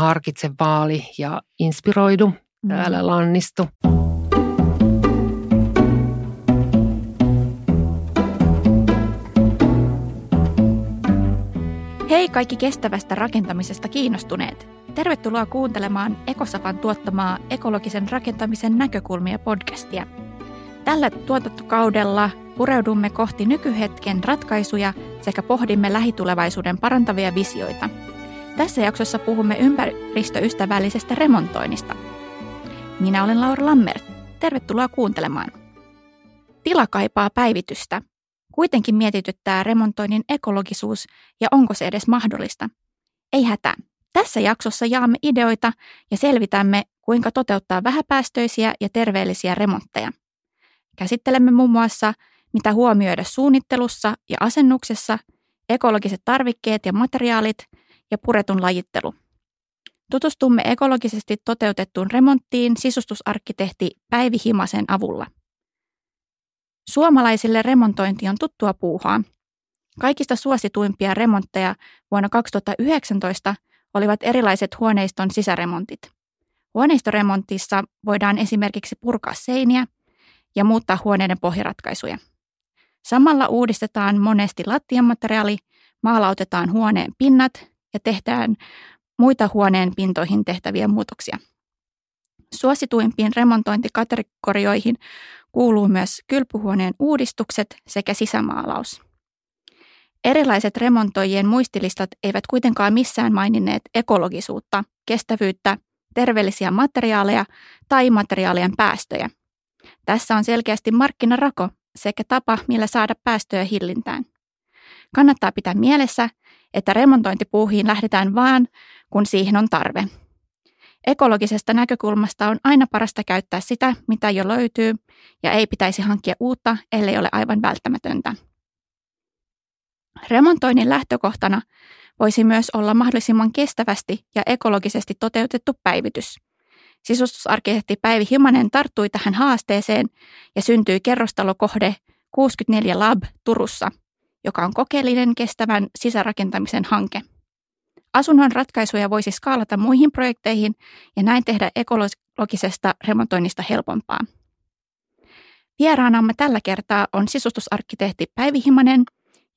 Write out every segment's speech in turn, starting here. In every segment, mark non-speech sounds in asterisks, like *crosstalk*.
harkitse vaali ja inspiroidu, täällä mm. lannistu. Hei kaikki kestävästä rakentamisesta kiinnostuneet! Tervetuloa kuuntelemaan Ekosafan tuottamaa ekologisen rakentamisen näkökulmia podcastia. Tällä tuotantokaudella pureudumme kohti nykyhetken ratkaisuja sekä pohdimme lähitulevaisuuden parantavia visioita. Tässä jaksossa puhumme ympäristöystävällisestä remontoinnista. Minä olen Laura Lammert. Tervetuloa kuuntelemaan. Tila kaipaa päivitystä – Kuitenkin mietityttää remontoinnin ekologisuus ja onko se edes mahdollista. Ei hätää. Tässä jaksossa jaamme ideoita ja selvitämme, kuinka toteuttaa vähäpäästöisiä ja terveellisiä remontteja. Käsittelemme muun muassa, mitä huomioida suunnittelussa ja asennuksessa, ekologiset tarvikkeet ja materiaalit ja puretun lajittelu. Tutustumme ekologisesti toteutettuun remonttiin sisustusarkkitehti Päivi Himasen avulla. Suomalaisille remontointi on tuttua puuhaa. Kaikista suosituimpia remontteja vuonna 2019 olivat erilaiset huoneiston sisäremontit. Huoneistoremontissa voidaan esimerkiksi purkaa seiniä ja muuttaa huoneiden pohjaratkaisuja. Samalla uudistetaan monesti lattiamateriaali, maalautetaan huoneen pinnat ja tehdään muita huoneen pintoihin tehtäviä muutoksia. Suosituimpiin remontointikategorioihin kuuluu myös kylpyhuoneen uudistukset sekä sisämaalaus. Erilaiset remontoijien muistilistat eivät kuitenkaan missään maininneet ekologisuutta, kestävyyttä, terveellisiä materiaaleja tai materiaalien päästöjä. Tässä on selkeästi markkinarako sekä tapa, millä saada päästöjä hillintään. Kannattaa pitää mielessä, että remontointipuuhiin lähdetään vaan, kun siihen on tarve. Ekologisesta näkökulmasta on aina parasta käyttää sitä, mitä jo löytyy, ja ei pitäisi hankkia uutta, ellei ole aivan välttämätöntä. Remontoinnin lähtökohtana voisi myös olla mahdollisimman kestävästi ja ekologisesti toteutettu päivitys. Sisustusarkkitehti Päivi Himanen tarttui tähän haasteeseen ja syntyi kerrostalokohde 64 Lab Turussa, joka on kokeellinen kestävän sisärakentamisen hanke – Asunnon ratkaisuja voisi skaalata muihin projekteihin ja näin tehdä ekologisesta remontoinnista helpompaa. Vieraanamme tällä kertaa on sisustusarkkitehti Päivi Himanen,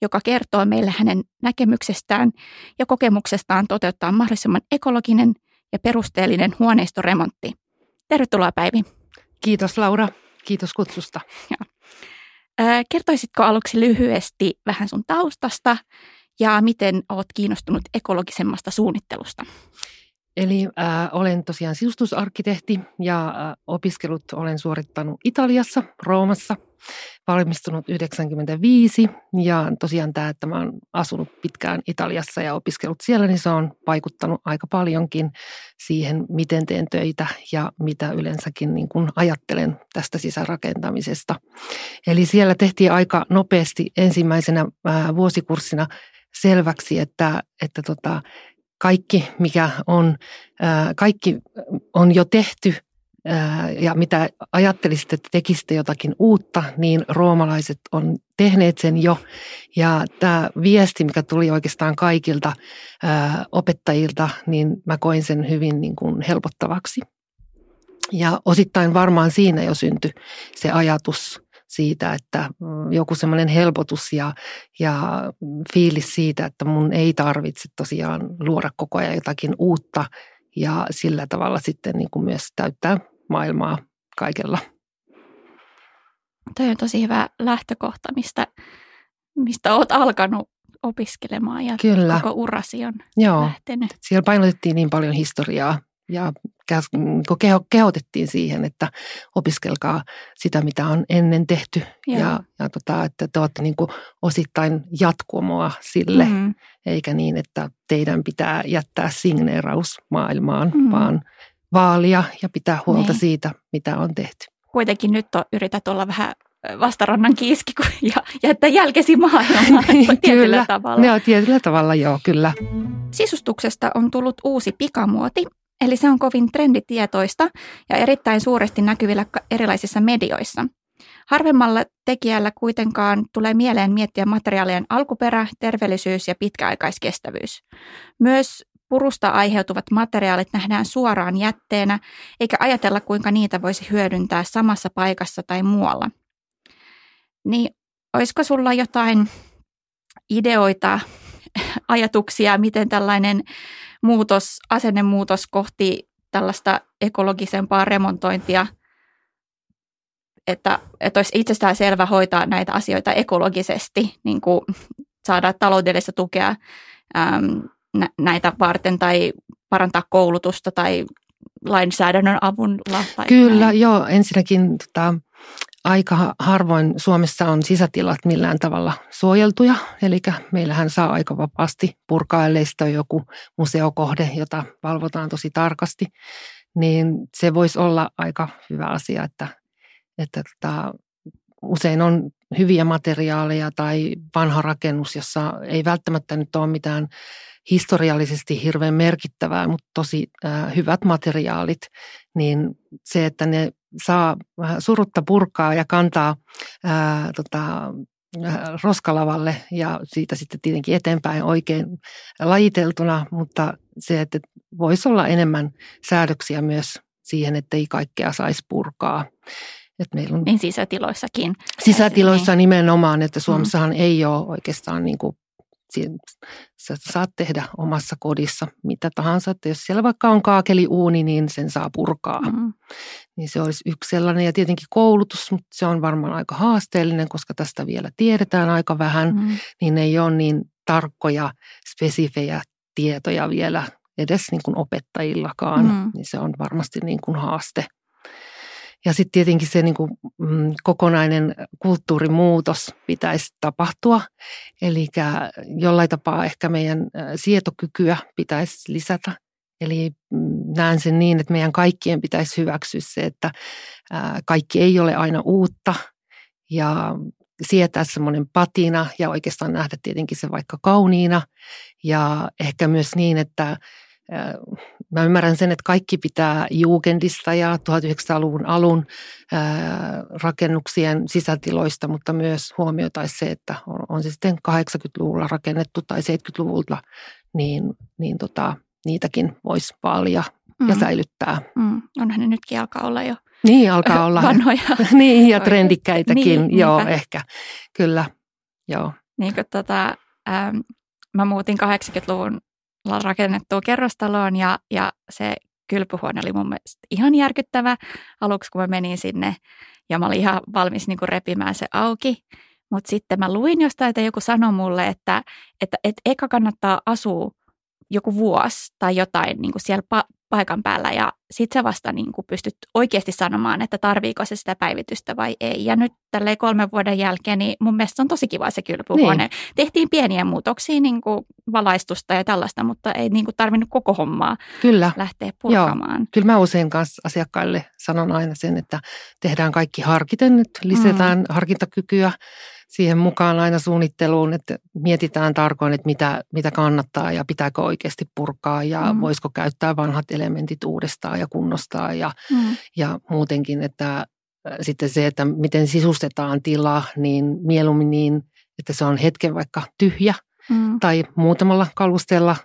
joka kertoo meille hänen näkemyksestään ja kokemuksestaan toteuttaa mahdollisimman ekologinen ja perusteellinen huoneistoremontti. Tervetuloa Päivi. Kiitos Laura. Kiitos kutsusta. Ja. Kertoisitko aluksi lyhyesti vähän sun taustasta ja miten olet kiinnostunut ekologisemmasta suunnittelusta? Eli äh, olen tosiaan sisustusarkkitehti ja äh, opiskelut olen suorittanut Italiassa, Roomassa, valmistunut 95 ja tosiaan tämä, että mä oon asunut pitkään Italiassa ja opiskellut siellä, niin se on vaikuttanut aika paljonkin siihen, miten teen töitä ja mitä yleensäkin niin kuin ajattelen tästä sisärakentamisesta. Eli siellä tehtiin aika nopeasti ensimmäisenä vuosikurssina selväksi, että, että tota, kaikki, mikä on, kaikki on jo tehty ja mitä ajattelisit, että tekisitte jotakin uutta, niin roomalaiset on tehneet sen jo. Ja tämä viesti, mikä tuli oikeastaan kaikilta opettajilta, niin mä koin sen hyvin niin kuin helpottavaksi. Ja osittain varmaan siinä jo syntyi se ajatus siitä, että mm, joku semmoinen helpotus ja, ja fiilis siitä, että mun ei tarvitse tosiaan luoda koko ajan jotakin uutta ja sillä tavalla sitten niin kuin myös täyttää maailmaa kaikella. Toi on tosi hyvä lähtökohta, mistä, mistä olet alkanut opiskelemaan ja Kyllä. koko urasi on Joo. lähtenyt. Siellä painotettiin niin paljon historiaa ja niin keho, kehotettiin siihen, että opiskelkaa sitä, mitä on ennen tehty. Joo. Ja, ja tota, että te olette niin kuin osittain jatkumoa sille, mm-hmm. eikä niin, että teidän pitää jättää signeeraus maailmaan, mm-hmm. vaan vaalia ja pitää huolta niin. siitä, mitä on tehty. Kuitenkin nyt on, yrität olla vähän vastarannan kiiski *laughs* ja jättää jälkesi maailmaan *laughs* tietyllä tavalla. Joo, tietyllä tavalla joo, kyllä. Sisustuksesta on tullut uusi pikamuoti, Eli se on kovin trenditietoista ja erittäin suuresti näkyvillä erilaisissa medioissa. Harvemmalla tekijällä kuitenkaan tulee mieleen miettiä materiaalien alkuperä, terveellisyys ja pitkäaikaiskestävyys. Myös purusta aiheutuvat materiaalit nähdään suoraan jätteenä, eikä ajatella kuinka niitä voisi hyödyntää samassa paikassa tai muualla. Niin olisiko sulla jotain ideoita, *laughs* ajatuksia, miten tällainen muutos, asennemuutos kohti tällaista ekologisempaa remontointia, että, että olisi itsestään selvä hoitaa näitä asioita ekologisesti, niin kuin saada taloudellista tukea äm, näitä varten tai parantaa koulutusta tai lainsäädännön avulla? Tai Kyllä, näin? joo. Ensinnäkin tota, aika harvoin Suomessa on sisätilat millään tavalla suojeltuja. Eli meillähän saa aika vapaasti purkaa, ellei sitä ole joku museokohde, jota valvotaan tosi tarkasti. Niin se voisi olla aika hyvä asia, että, että tota, usein on hyviä materiaaleja tai vanha rakennus, jossa ei välttämättä nyt ole mitään historiallisesti hirveän merkittävää, mutta tosi äh, hyvät materiaalit, niin se, että ne saa surutta purkaa ja kantaa ää, tota, roskalavalle ja siitä sitten tietenkin eteenpäin oikein lajiteltuna, mutta se, että voisi olla enemmän säädöksiä myös siihen, että ei kaikkea saisi purkaa. Et meillä on niin sisätiloissakin. Sisätiloissa niin. nimenomaan, että Suomessahan mm. ei ole oikeastaan niin kuin sä saat tehdä omassa kodissa mitä tahansa. Että jos siellä vaikka on kaakeliuuni, niin sen saa purkaa. Mm-hmm. Niin se olisi yksi sellainen. Ja tietenkin koulutus, mutta se on varmaan aika haasteellinen, koska tästä vielä tiedetään aika vähän. Mm-hmm. Niin ei ole niin tarkkoja, spesifejä tietoja vielä edes niin kuin opettajillakaan. Mm-hmm. Niin se on varmasti niin kuin haaste. Ja sitten tietenkin se niin kuin, mm, kokonainen kulttuurimuutos pitäisi tapahtua. Eli jollain tapaa ehkä meidän sietokykyä pitäisi lisätä. Eli mm, näen sen niin, että meidän kaikkien pitäisi hyväksyä se, että kaikki ei ole aina uutta. Ja sietää semmoinen patina ja oikeastaan nähdä tietenkin se vaikka kauniina. Ja ehkä myös niin, että Mä ymmärrän sen, että kaikki pitää Jugendista ja 1900-luvun alun rakennuksien sisätiloista, mutta myös huomioitaisi se, että on, on se sitten 80-luvulla rakennettu tai 70-luvulta, niin, niin tota, niitäkin voisi vaalia mm. ja säilyttää. Mm. Onhan ne nytkin alkaa olla jo niin, alkaa *laughs* olla. vanhoja. *laughs* niin, ja trendikkäitäkin, niin, joo, niinpä. ehkä, kyllä, joo. Niin kuin tota, ähm, mä muutin 80-luvun rakennettua kerrostaloon ja, ja se kylpyhuone oli mun mielestä ihan järkyttävä aluksi, kun mä menin sinne ja mä olin ihan valmis niin kuin repimään se auki. Mutta sitten mä luin jostain, että joku sanoi mulle, että, että, että eka kannattaa asua joku vuosi tai jotain niin kuin siellä pa- paikan päällä ja sitten sä vasta niin kuin pystyt oikeasti sanomaan, että tarviiko se sitä päivitystä vai ei. Ja nyt tälle kolmen vuoden jälkeen, niin mun mielestä on tosi kiva se kylpyhuone. Niin. Tehtiin pieniä muutoksia, niin kuin valaistusta ja tällaista, mutta ei niin kuin tarvinnut koko hommaa Kyllä. lähteä purkamaan. Joo. Kyllä mä usein kanssa asiakkaille sanon aina sen, että tehdään kaikki harkiten nyt, lisätään mm. harkintakykyä siihen mukaan aina suunnitteluun, että mietitään tarkoin, että mitä, mitä kannattaa ja pitääkö oikeasti purkaa ja mm. voisiko käyttää vanhat elementit uudestaan ja kunnostaa ja, mm. ja muutenkin, että sitten se, että miten sisustetaan tila, niin mieluummin niin, että se on hetken vaikka tyhjä mm. tai muutamalla kalusteella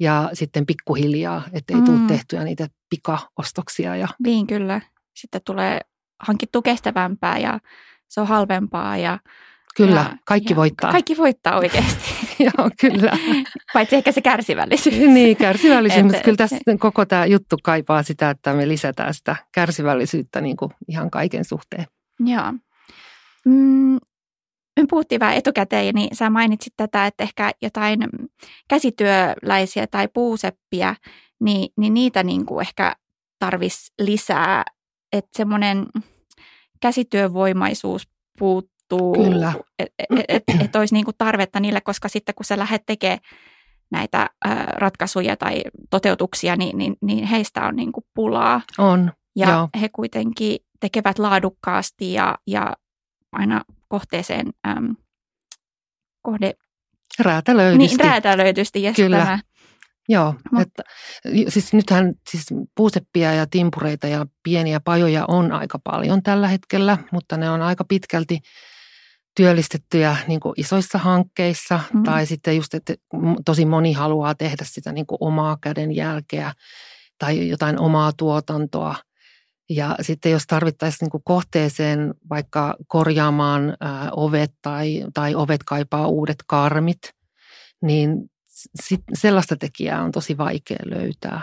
ja sitten pikkuhiljaa, ettei mm. tule tehtyä niitä pikaostoksia. Ja... Niin kyllä. Sitten tulee hankittu kestävämpää ja se on halvempaa ja Kyllä, ja, kaikki ja voittaa. Kaikki voittaa oikeasti. *laughs* Joo, kyllä. *laughs* Paitsi ehkä se kärsivällisyys. niin, kärsivällisyys, *laughs* mutta kyllä tässä koko tämä juttu kaipaa sitä, että me lisätään sitä kärsivällisyyttä niin kuin ihan kaiken suhteen. Joo. Mm, me puhuttiin vähän etukäteen, niin sä mainitsit tätä, että ehkä jotain käsityöläisiä tai puuseppiä, niin, niin niitä niin kuin ehkä tarvisi lisää. Että semmoinen käsityövoimaisuus puut, tapahtuu. Kyllä. Että et, et, et olisi niin kuin tarvetta niille, koska sitten kun sä lähdet tekemään näitä ä, ratkaisuja tai toteutuksia, niin, niin, niin heistä on niin kuin pulaa. On, Ja joo. he kuitenkin tekevät laadukkaasti ja, ja aina kohteeseen äm, kohde... Räätälöidysti. Niin, räätälöidysti, yes, Kyllä. Tämä. Joo, Mut, että, siis nythän siis puuseppiä ja timpureita ja pieniä pajoja on aika paljon tällä hetkellä, mutta ne on aika pitkälti työllistettyjä niin kuin isoissa hankkeissa Mm. tai sitten just, että tosi moni haluaa tehdä sitä niin kuin omaa kädenjälkeä tai jotain omaa tuotantoa. Ja sitten jos tarvittaisiin niin kuin kohteeseen vaikka korjaamaan ää, ovet tai, tai ovet kaipaa uudet karmit, niin sit, sellaista tekijää on tosi vaikea löytää.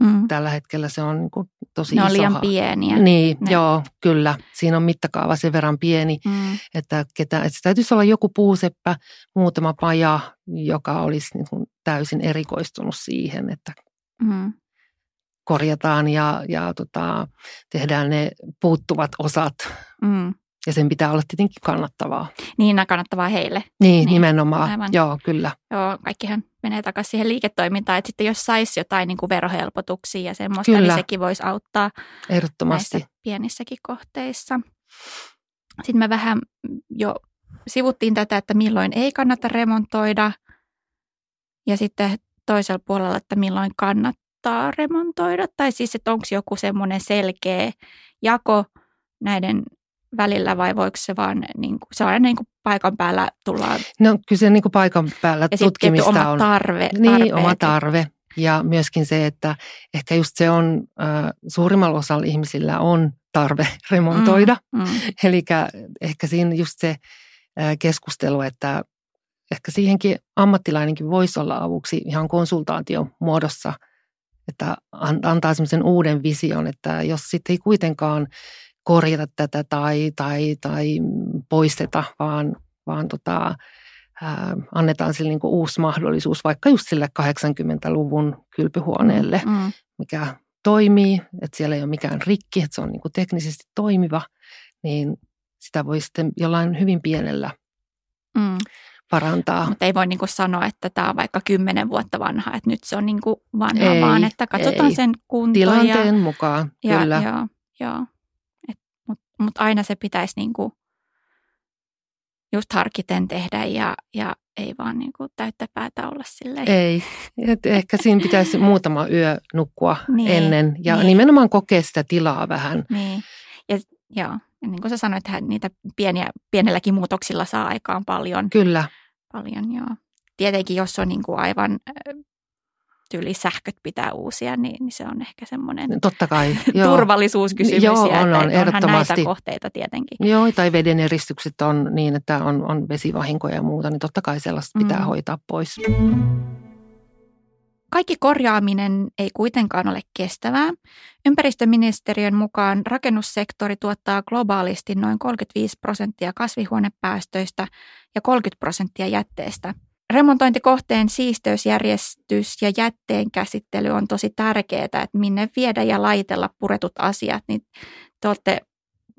Mm. Tällä hetkellä se on niin kuin tosi Ne on iso liian ha- pieniä. Niin, Ne- joo, kyllä. Siinä on mittakaava sen verran pieni, Mm. että, ketä, että se täytyisi olla joku puuseppä, muutama paja, joka olisi niin kuin täysin erikoistunut siihen, että Mm. korjataan ja, ja tota, tehdään ne puuttuvat osat. Mm. Ja sen pitää olla tietenkin kannattavaa. Niin kannattavaa heille. Niin, Niin, niin nimenomaan. aivan. Joo, kyllä. Joo, kaikkihan menee takaisin siihen liiketoimintaan, että sitten jos saisi jotain niin kuin verohelpotuksia ja semmoista, Kyllä. niin sekin voisi auttaa Ehdottomasti. näissä pienissäkin kohteissa. Sitten me vähän jo sivuttiin tätä, että milloin ei kannata remontoida ja sitten toisella puolella, että milloin kannattaa remontoida. Tai siis, että onko joku semmoinen selkeä jako näiden välillä vai voiko se vaan niin kuin, se on niin kuin paikan päällä tullaan No kyllä se niin kuin paikan päällä ja tutkimista oma on. tarve. Niin, tarpeet. oma tarve. Ja myöskin se, että ehkä just se on, äh, suurimmalla osalla ihmisillä on tarve *laughs* remontoida. Mm, mm, Eli ehkä siinä just se äh, keskustelu, että ehkä siihenkin ammattilainenkin voisi olla avuksi ihan konsultaation muodossa, että an- antaa semmoisen uuden vision, että jos sitten ei kuitenkaan korjata tätä tai, tai, tai poisteta, vaan, vaan tota, ää, annetaan sille niin uusi mahdollisuus vaikka just sille 80-luvun kylpyhuoneelle, mm, mikä toimii, että siellä ei ole mikään rikki, että se on niin kuin teknisesti toimiva, niin sitä voi sitten jollain hyvin pienellä mm. parantaa. Mutta ei voi niinku sanoa, että tämä on vaikka kymmenen vuotta vanha, että nyt se on niinku vanha, Ei, vaan että katsotaan ei. sen kuntoa. Tilanteen ja, mukaan, ja, kyllä. Joo, joo. Mutta mut aina se pitäisi niinku just harkiten tehdä ja, ja ei vaan niinku täyttä päätä olla silleen. Ei. Et ehkä siinä pitäisi muutama yö nukkua Niin, ennen ja niin. nimenomaan kokea sitä tilaa vähän. Niin. Ja, joo. ja niin kuin sä sanoit, että niitä pieniä, pienelläkin muutoksilla saa aikaan paljon. Kyllä, paljon joo. Tietenkin, jos on niin kuin aivan äh, tyyli sähköt pitää uusia, niin, niin se on ehkä semmoinen totta kai. *laughs* Joo. turvallisuuskysymys. Joo, ja on, että on, onhan ehdottomasti. näitä kohteita tietenkin. Joo, tai veden eristykset on niin, että on, on vesivahinkoja ja muuta, niin totta kai sellaista pitää Mm. hoitaa pois. Kaikki korjaaminen ei kuitenkaan ole kestävää. Ympäristöministeriön mukaan rakennussektori tuottaa globaalisti noin 35 prosenttia kasvihuonepäästöistä ja 30 prosenttia jätteestä. Remontointikohteen siisteysjärjestys ja jätteen käsittely on tosi tärkeää, että minne viedä ja laitella puretut asiat, niin te olette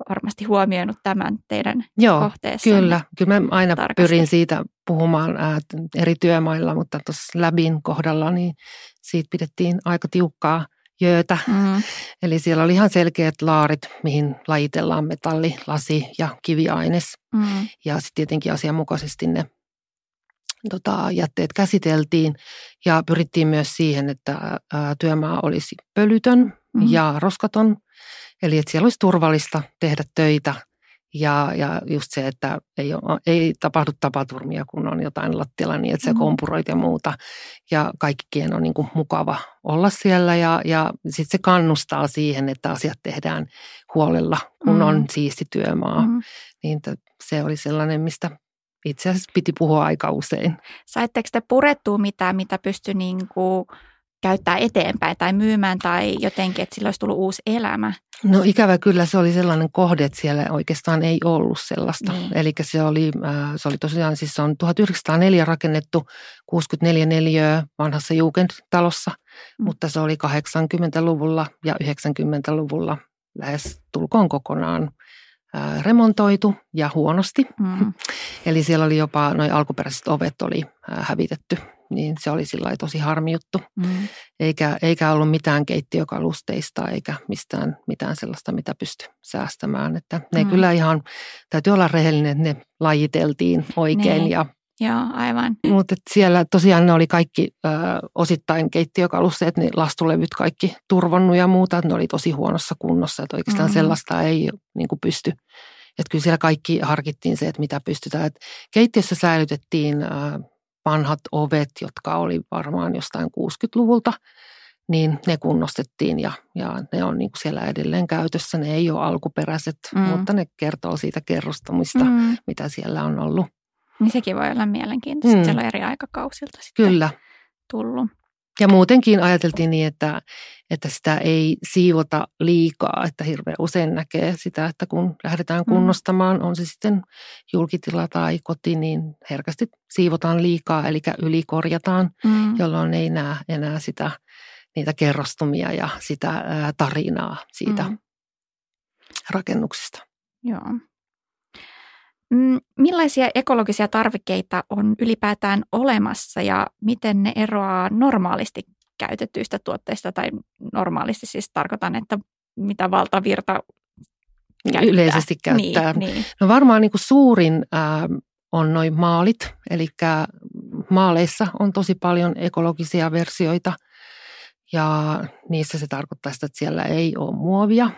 varmasti huomioinut tämän teidän Joo, kohteessa. kyllä. Kyllä mä aina tarkasti. pyrin siitä puhumaan ää, eri työmailla, mutta tuossa Läbin kohdalla niin siitä pidettiin aika tiukkaa jöötä. Mm, Eli siellä oli ihan selkeät laarit, mihin lajitellaan metalli, lasi ja kiviaines. mm, Ja sitten tietenkin asianmukaisesti ne tota, jätteet käsiteltiin ja pyrittiin myös siihen, että ää, työmaa olisi pölytön Mhm. ja roskaton. Eli että siellä olisi turvallista tehdä töitä ja, ja just se, että ei, ole, ei tapahdu tapaturmia, kun on jotain lattialla niin, että se Mhm. kompuroit ja muuta. Ja kaikkien on niin kuin mukava olla siellä ja, ja sitten se kannustaa siihen, että asiat tehdään huolella, kun Mhm. on siisti työmaa. mm. Niin t- se oli sellainen, mistä itse asiassa piti puhua aika usein. Saitteko te purettua mitään, mitä pystyi niin kuin käyttää eteenpäin tai myymään tai jotenkin, että sillä olisi tullut uusi elämä? No ikävä kyllä se oli sellainen kohde, että siellä oikeastaan ei ollut sellaista. Niin. Eli se oli, äh, se oli tosiaan, siis se on 1904 rakennettu 64 neliöä vanhassa Jugendtalossa, Mm. mutta se oli 80-luvulla ja 90-luvulla lähes tulkoon kokonaan remontoitu ja huonosti. Mm. *laughs* Eli siellä oli jopa, noin alkuperäiset ovet oli hävitetty, niin se oli sillä tosi harmi juttu. Mm. Eikä, eikä ollut mitään keittiökalusteista eikä mistään mitään sellaista, mitä pysty säästämään. Että ne Mm. kyllä ihan, täytyy olla rehellinen, että ne lajiteltiin oikein. Niin. Ja, Joo, aivan. mutta siellä tosiaan ne oli kaikki ö, osittain keittiökalusteet, niin lastulevyt kaikki turvonnut ja muuta. että Ne oli tosi huonossa kunnossa, että oikeastaan Mm. sellaista ei niin kuin pysty Että kyllä siellä kaikki harkittiin se, että mitä pystytään. Et keittiössä säilytettiin ää, vanhat ovet, jotka oli varmaan jostain 60-luvulta, niin ne kunnostettiin ja, ja ne on niin kuin siellä edelleen käytössä. Ne ei ole alkuperäiset, mm. mutta ne kertoo siitä kerrostumista, mm. mitä siellä on ollut. Niin sekin voi olla mielenkiintoista, mm. siellä on eri aikakausilta sitten Kyllä. tullut. Ja muutenkin ajateltiin niin, että, että sitä ei siivota liikaa, että hirveän usein näkee sitä, että kun lähdetään mm. kunnostamaan, on se sitten julkitila tai koti, niin herkästi siivotaan liikaa, eli ylikorjataan, mm. jolloin ei näe enää sitä, niitä kerrostumia ja sitä tarinaa siitä mm. rakennuksesta. Joo. Mm, millaisia ekologisia tarvikkeita on ylipäätään olemassa ja miten ne eroaa normaalisti käytetyistä tuotteista tai normaalisti siis tarkoitan, että mitä valtavirta käyttää. Yleisesti käyttää. Niin, niin. No varmaan niin kuin suurin äh, on noin maalit, eli maaleissa on tosi paljon ekologisia versioita ja niissä se tarkoittaa sitä, että siellä ei ole muovia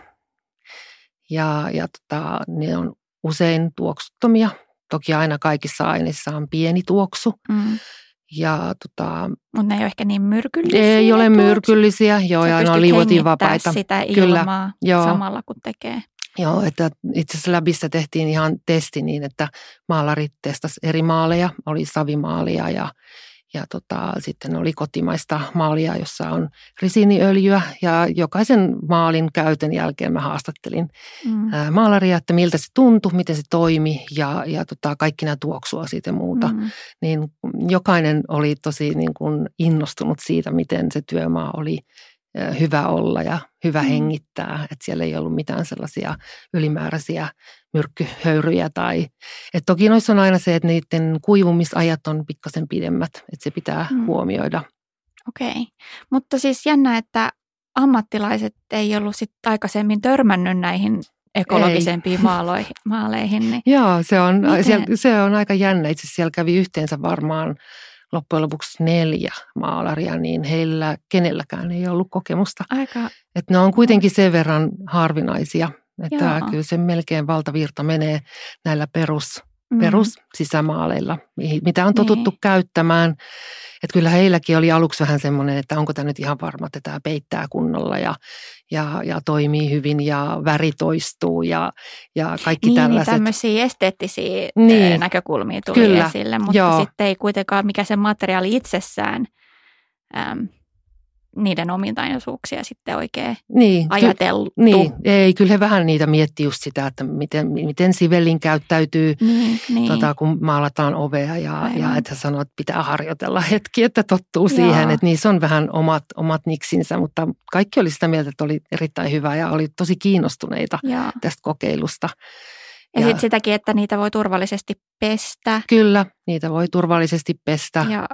ja, ja tota, ne on usein tuoksuttomia. Toki aina kaikissa aineissa on pieni tuoksu. Mm. Ja, tota, Mutta ne ei ole ehkä niin myrkyllisiä. Ei ole myrkyllisiä, joo, ja ne on liuotinvapaita. sitä ilmaa Kyllä, joo. samalla kun tekee. Joo, että itse asiassa läbissä tehtiin ihan testi niin, että maalarit testasi eri maaleja, oli savimaalia ja ja tota, sitten oli kotimaista maalia, jossa on risiiniöljyä ja jokaisen maalin käytön jälkeen mä haastattelin mm. maalaria, että miltä se tuntui, miten se toimi ja, ja tota, kaikki nämä tuoksua siitä ja muuta. Mm. Niin jokainen oli tosi niin kuin innostunut siitä, miten se työmaa oli hyvä olla ja hyvä mm. hengittää. Että siellä ei ollut mitään sellaisia ylimääräisiä myrkkyhöyryjä. Tai, et toki noissa on aina se, että niiden kuivumisajat on pikkasen pidemmät, että se pitää mm. huomioida. Okei, okay. mutta siis jännä, että ammattilaiset ei ollut sit aikaisemmin törmännyt näihin ekologisempiin *laughs* maaloihin, maaleihin. Niin Joo, se on, siellä, se on aika jännä. Itse asiassa siellä kävi yhteensä varmaan loppujen lopuksi neljä maalaria, niin heillä kenelläkään ei ollut kokemusta. Aika. Että ne on kuitenkin sen verran harvinaisia, että Joo. kyllä se melkein valtavirta menee näillä perus, mm. perus sisämaaleilla, mitä on totuttu niin. käyttämään. Että kyllä heilläkin oli aluksi vähän semmoinen, että onko tämä nyt ihan varma, että tämä peittää kunnolla ja, ja, ja toimii hyvin ja väri toistuu ja, ja kaikki niin, niin tällaiset. Niin tämmöisiä esteettisiä niin. näkökulmia tuli kyllä. esille, mutta Joo. sitten ei kuitenkaan mikä se materiaali itsessään äm, niiden ominaisuuksia sitten oikein niin, ajateltu. Ky- niin, ei, kyllä he vähän niitä miettii just sitä, että miten, miten sivellin käyttäytyy, niin, niin. Tota, kun maalataan ovea ja, ja että sanoo, että pitää harjoitella hetki, että tottuu Joo. siihen, että niissä on vähän omat, omat niksinsä, mutta kaikki oli sitä mieltä, että oli erittäin hyvä ja oli tosi kiinnostuneita Joo. tästä kokeilusta. Ja, ja sitten sitäkin, että niitä voi turvallisesti pestä. Kyllä, niitä voi turvallisesti pestä. Ja,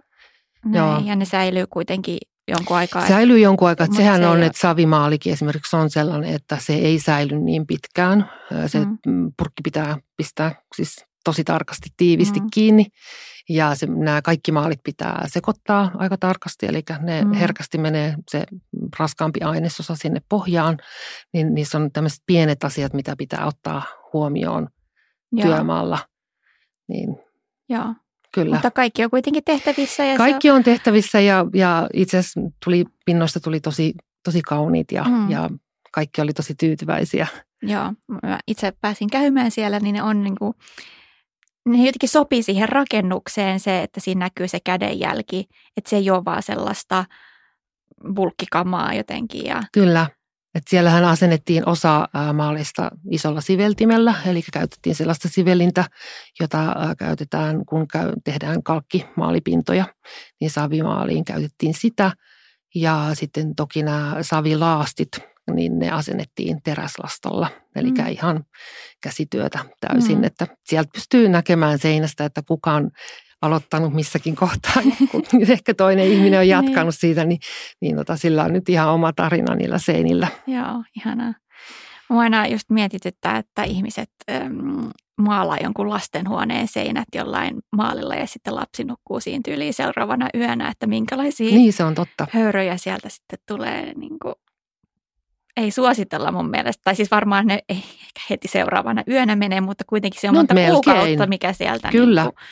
näin, Joo. ja ne säilyy kuitenkin jonkun aikaa. Säilyy jonkun aikaa. Että sehän se on, että savimaalikin esimerkiksi on sellainen, että se ei säily niin pitkään. Se mm. purkki pitää pistää siis tosi tarkasti, tiivisti mm. kiinni. Ja se, nämä kaikki maalit pitää sekoittaa aika tarkasti, eli ne mm. herkästi menee se raskaampi ainesosa sinne pohjaan. Niin niissä on tämmöiset pienet asiat, mitä pitää ottaa huomioon Joo. työmaalla. Niin Joo. Kyllä. Mutta kaikki on kuitenkin tehtävissä. Ja kaikki on... on tehtävissä ja, ja itse asiassa tuli, pinnoista tuli tosi, tosi kauniit ja, mm. ja kaikki oli tosi tyytyväisiä. Joo, mä itse pääsin käymään siellä, niin ne on niin kuin, ne jotenkin sopii siihen rakennukseen se, että siinä näkyy se kädenjälki, että se ei ole vaan sellaista bulkkikamaa jotenkin. Ja... Kyllä, et siellähän asennettiin osa maalista isolla siveltimellä, eli käytettiin sellaista sivelintä, jota käytetään, kun käy, tehdään kalkkimaalipintoja, niin savimaaliin käytettiin sitä. Ja sitten toki nämä savilaastit, niin ne asennettiin teräslastolla, eli mm. ihan käsityötä täysin, mm. että sieltä pystyy näkemään seinästä, että kukaan aloittanut missäkin kohtaa, *laughs* kun ehkä toinen ihminen on jatkanut niin. siitä, niin, niin tota, sillä on nyt ihan oma tarina niillä seinillä. Joo, ihanaa. Mä aina just mietityttää, että ihmiset ähm, maalaa jonkun lastenhuoneen seinät jollain maalilla ja sitten lapsi nukkuu siinä tyyliin seuraavana yönä, että minkälaisia niin, se on totta. höyryjä sieltä sitten tulee. Niin kuin, ei suositella mun mielestä, tai siis varmaan ne ei ehkä heti seuraavana yönä mene, mutta kuitenkin se on No, monta melkein. kuukautta, mikä sieltä Kyllä. Niin kuin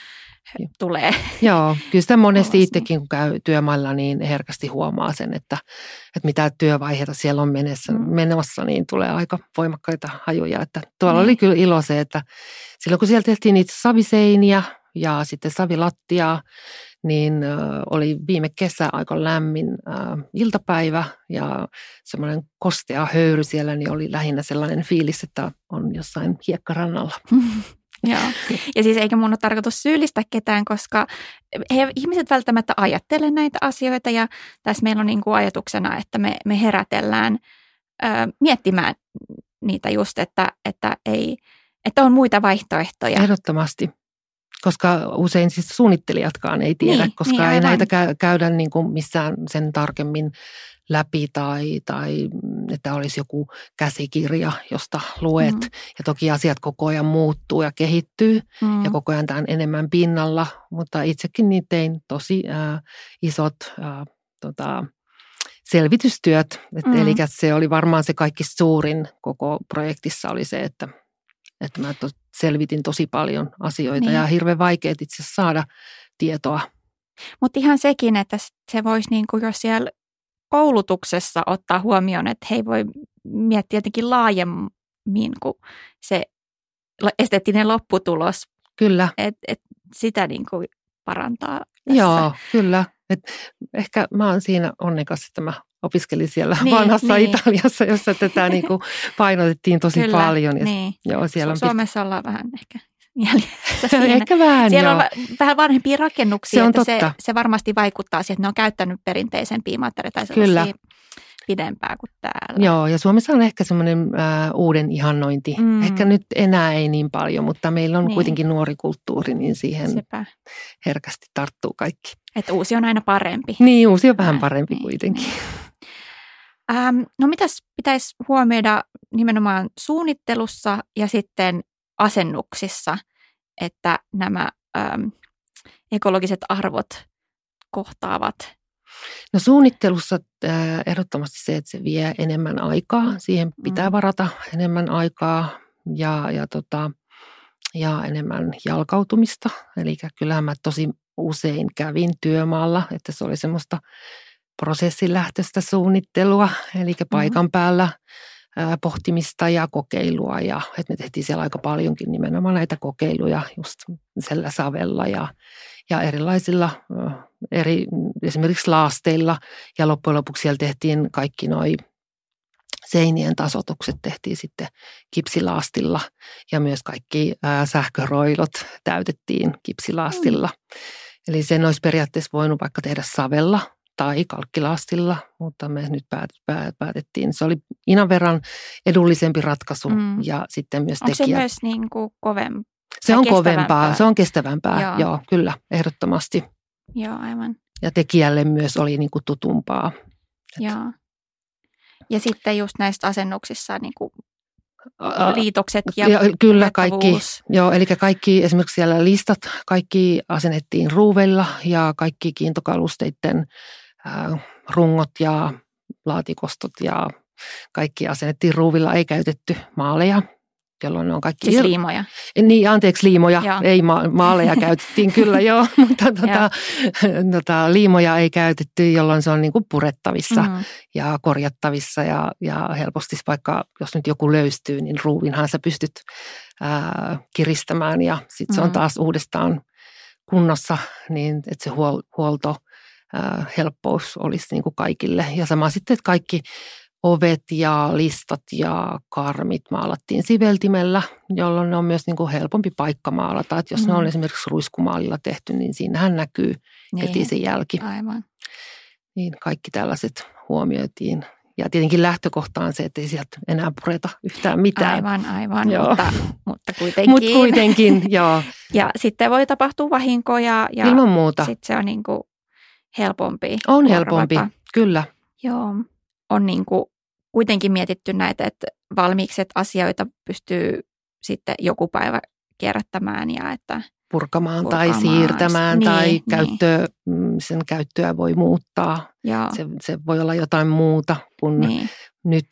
tulee. *laughs* Joo, kyllä sitä monesti itsekin, kun käy työmailla, niin herkästi huomaa sen, että, että mitä työvaiheita siellä on menessä, Mm. menossa, niin tulee aika voimakkaita hajuja. Että tuolla Niin. oli kyllä ilo se, että silloin kun siellä tehtiin niitä saviseiniä ja sitten savilattiaa, niin oli viime kesä aika lämmin ö, iltapäivä ja semmoinen kostea höyry siellä, niin oli lähinnä sellainen fiilis, että on jossain hiekkarannalla. *laughs* Joo. Ja siis eikä mun ole tarkoitus syyllistää ketään, koska he, ihmiset välttämättä ajattele näitä asioita ja tässä meillä on niin kuin ajatuksena, että me, me herätellään ö, miettimään niitä just, että, että, ei, että on muita vaihtoehtoja. Ehdottomasti. Koska usein siis suunnittelijatkaan ei tiedä, Niin, koska niin, ei aivan. näitä käy, käydä niin kuin missään sen tarkemmin läpi tai, tai että olisi joku käsikirja, josta luet. Mm. Ja toki asiat koko ajan muuttuu ja kehittyy Mm. ja koko ajan tämän enemmän pinnalla, mutta itsekin niin tein tosi ää, isot ää, tota, selvitystyöt. Et Mm. Eli se oli varmaan se kaikki suurin koko projektissa oli se, että, että mä to, selvitin tosi paljon asioita Niin. ja hirveän vaikeet itse saada tietoa. Mutta ihan sekin, että se voisi niin kuin jos siellä koulutuksessa ottaa huomioon, että hei voi miettiä jotenkin laajemmin kuin se esteettinen lopputulos, Kyllä, että et sitä niin kuin parantaa tässä. joo, kyllä. Et ehkä mä oon siinä onnekas, että mä opiskelin siellä Niin, vanhassa niin. Italiassa, jossa tätä niin kuin painotettiin tosi Kyllä, paljon. Ja, Niin. Joo, siellä on Suomessa ollaan vähän ehkä jäljessä siinä. Ehkä vähän, Siellä joo. on vähän vanhempia rakennuksia, Se on että totta. Se, se varmasti vaikuttaa siihen, että ne on käyttänyt perinteisempiä materiaaleja tai Kyllä. pidempää kuin täällä. Joo, ja Suomessa on ehkä semmoinen äh, uuden ihannointi. Mm. Ehkä nyt enää ei niin paljon, mutta meillä on Niin. kuitenkin nuori kulttuuri, niin siihen Se. Sepä. herkästi tarttuu kaikki. Että uusi on aina parempi. Niin, uusi on vähän Näin, parempi niin, kuitenkin. niin. Ähm, no mitäs pitäisi huomioida nimenomaan suunnittelussa ja sitten asennuksissa, että nämä ähm, ekologiset arvot kohtaavat? No suunnittelussa äh, ehdottomasti se, että se vie enemmän aikaa. Siihen pitää Mm. varata enemmän aikaa ja, ja, tota, ja enemmän jalkautumista. Eli kyllähän mä tosi usein kävin työmaalla, että se oli semmoista prosessilähtöistä suunnittelua, eli paikan päällä ää, pohtimista ja kokeilua. Ja että me tehtiin siellä aika paljonkin nimenomaan näitä kokeiluja just sillä savella ja, ja erilaisilla eri, esimerkiksi laasteilla. Ja loppujen lopuksi siellä tehtiin kaikki noi seinien tasotukset tehtiin sitten kipsilaastilla ja myös kaikki ää, sähköroilot täytettiin kipsilaastilla. Eli sen olisi periaatteessa voinut vaikka tehdä savella tai kalkkilaastilla, mutta me nyt päät, päät, päätettiin. Se oli Inan verran edullisempi ratkaisu Mm. ja sitten myös Onko se tekijät. myös niin kuin kovempi? se on kovempaa, se on kestävämpää, Joo. joo. kyllä, ehdottomasti. Joo, aivan. Ja tekijälle myös oli niin kuin tutumpaa. Joo. Ja sitten just näistä asennuksissa niin kuin liitokset ja, ja, kyllä kaikki, joo, eli kaikki esimerkiksi siellä listat, kaikki asennettiin ruuveilla ja kaikki kiintokalusteiden rungot ja laatikostot ja kaikki asennettiin ruuvilla, ei käytetty maaleja, jolloin ne on kaikki... Siis ir- liimoja. Niin, anteeksi, liimoja. Joo. Ei ma- maaleja käytettiin kyllä, *laughs* joo, mutta tota, tota, liimoja ei käytetty, jolloin se on niin kuin purettavissa Mm. ja korjattavissa ja, ja helposti vaikka, jos nyt joku löystyy, niin ruuvinhan sä pystyt ää, kiristämään ja sitten se on Mm. taas uudestaan kunnossa, niin että se huol, huolto, helppous olisi niin kuin kaikille. Ja sama sitten, että kaikki ovet ja listat ja karmit maalattiin siveltimellä, jolloin ne on myös niin kuin helpompi paikka maalata. Että jos mm. ne on Mm. esimerkiksi ruiskumaalilla tehty, niin siinähän näkyy Niin. heti se jälki. Aivan. Niin kaikki tällaiset huomioitiin. Ja tietenkin lähtökohta on se, että ei sieltä enää pureta yhtään mitään. Aivan, aivan, Joo. mutta, mutta kuitenkin. Mutta kuitenkin, joo, *laughs* Ja sitten voi tapahtua vahinkoja ja ilman muuta. sitten se on niin kuin helpompi On korvata. helpompi, kyllä. Joo. On niin kuin kuitenkin mietitty näitä, että valmiikset asioita pystyy sitten joku päivä kierrättämään ja että Purkamaan, Purkamaan, tai siirtämään niin, tai niin. käyttöä, mm, sen käyttöä voi muuttaa. Se, se voi olla jotain muuta kuin niin, nyt,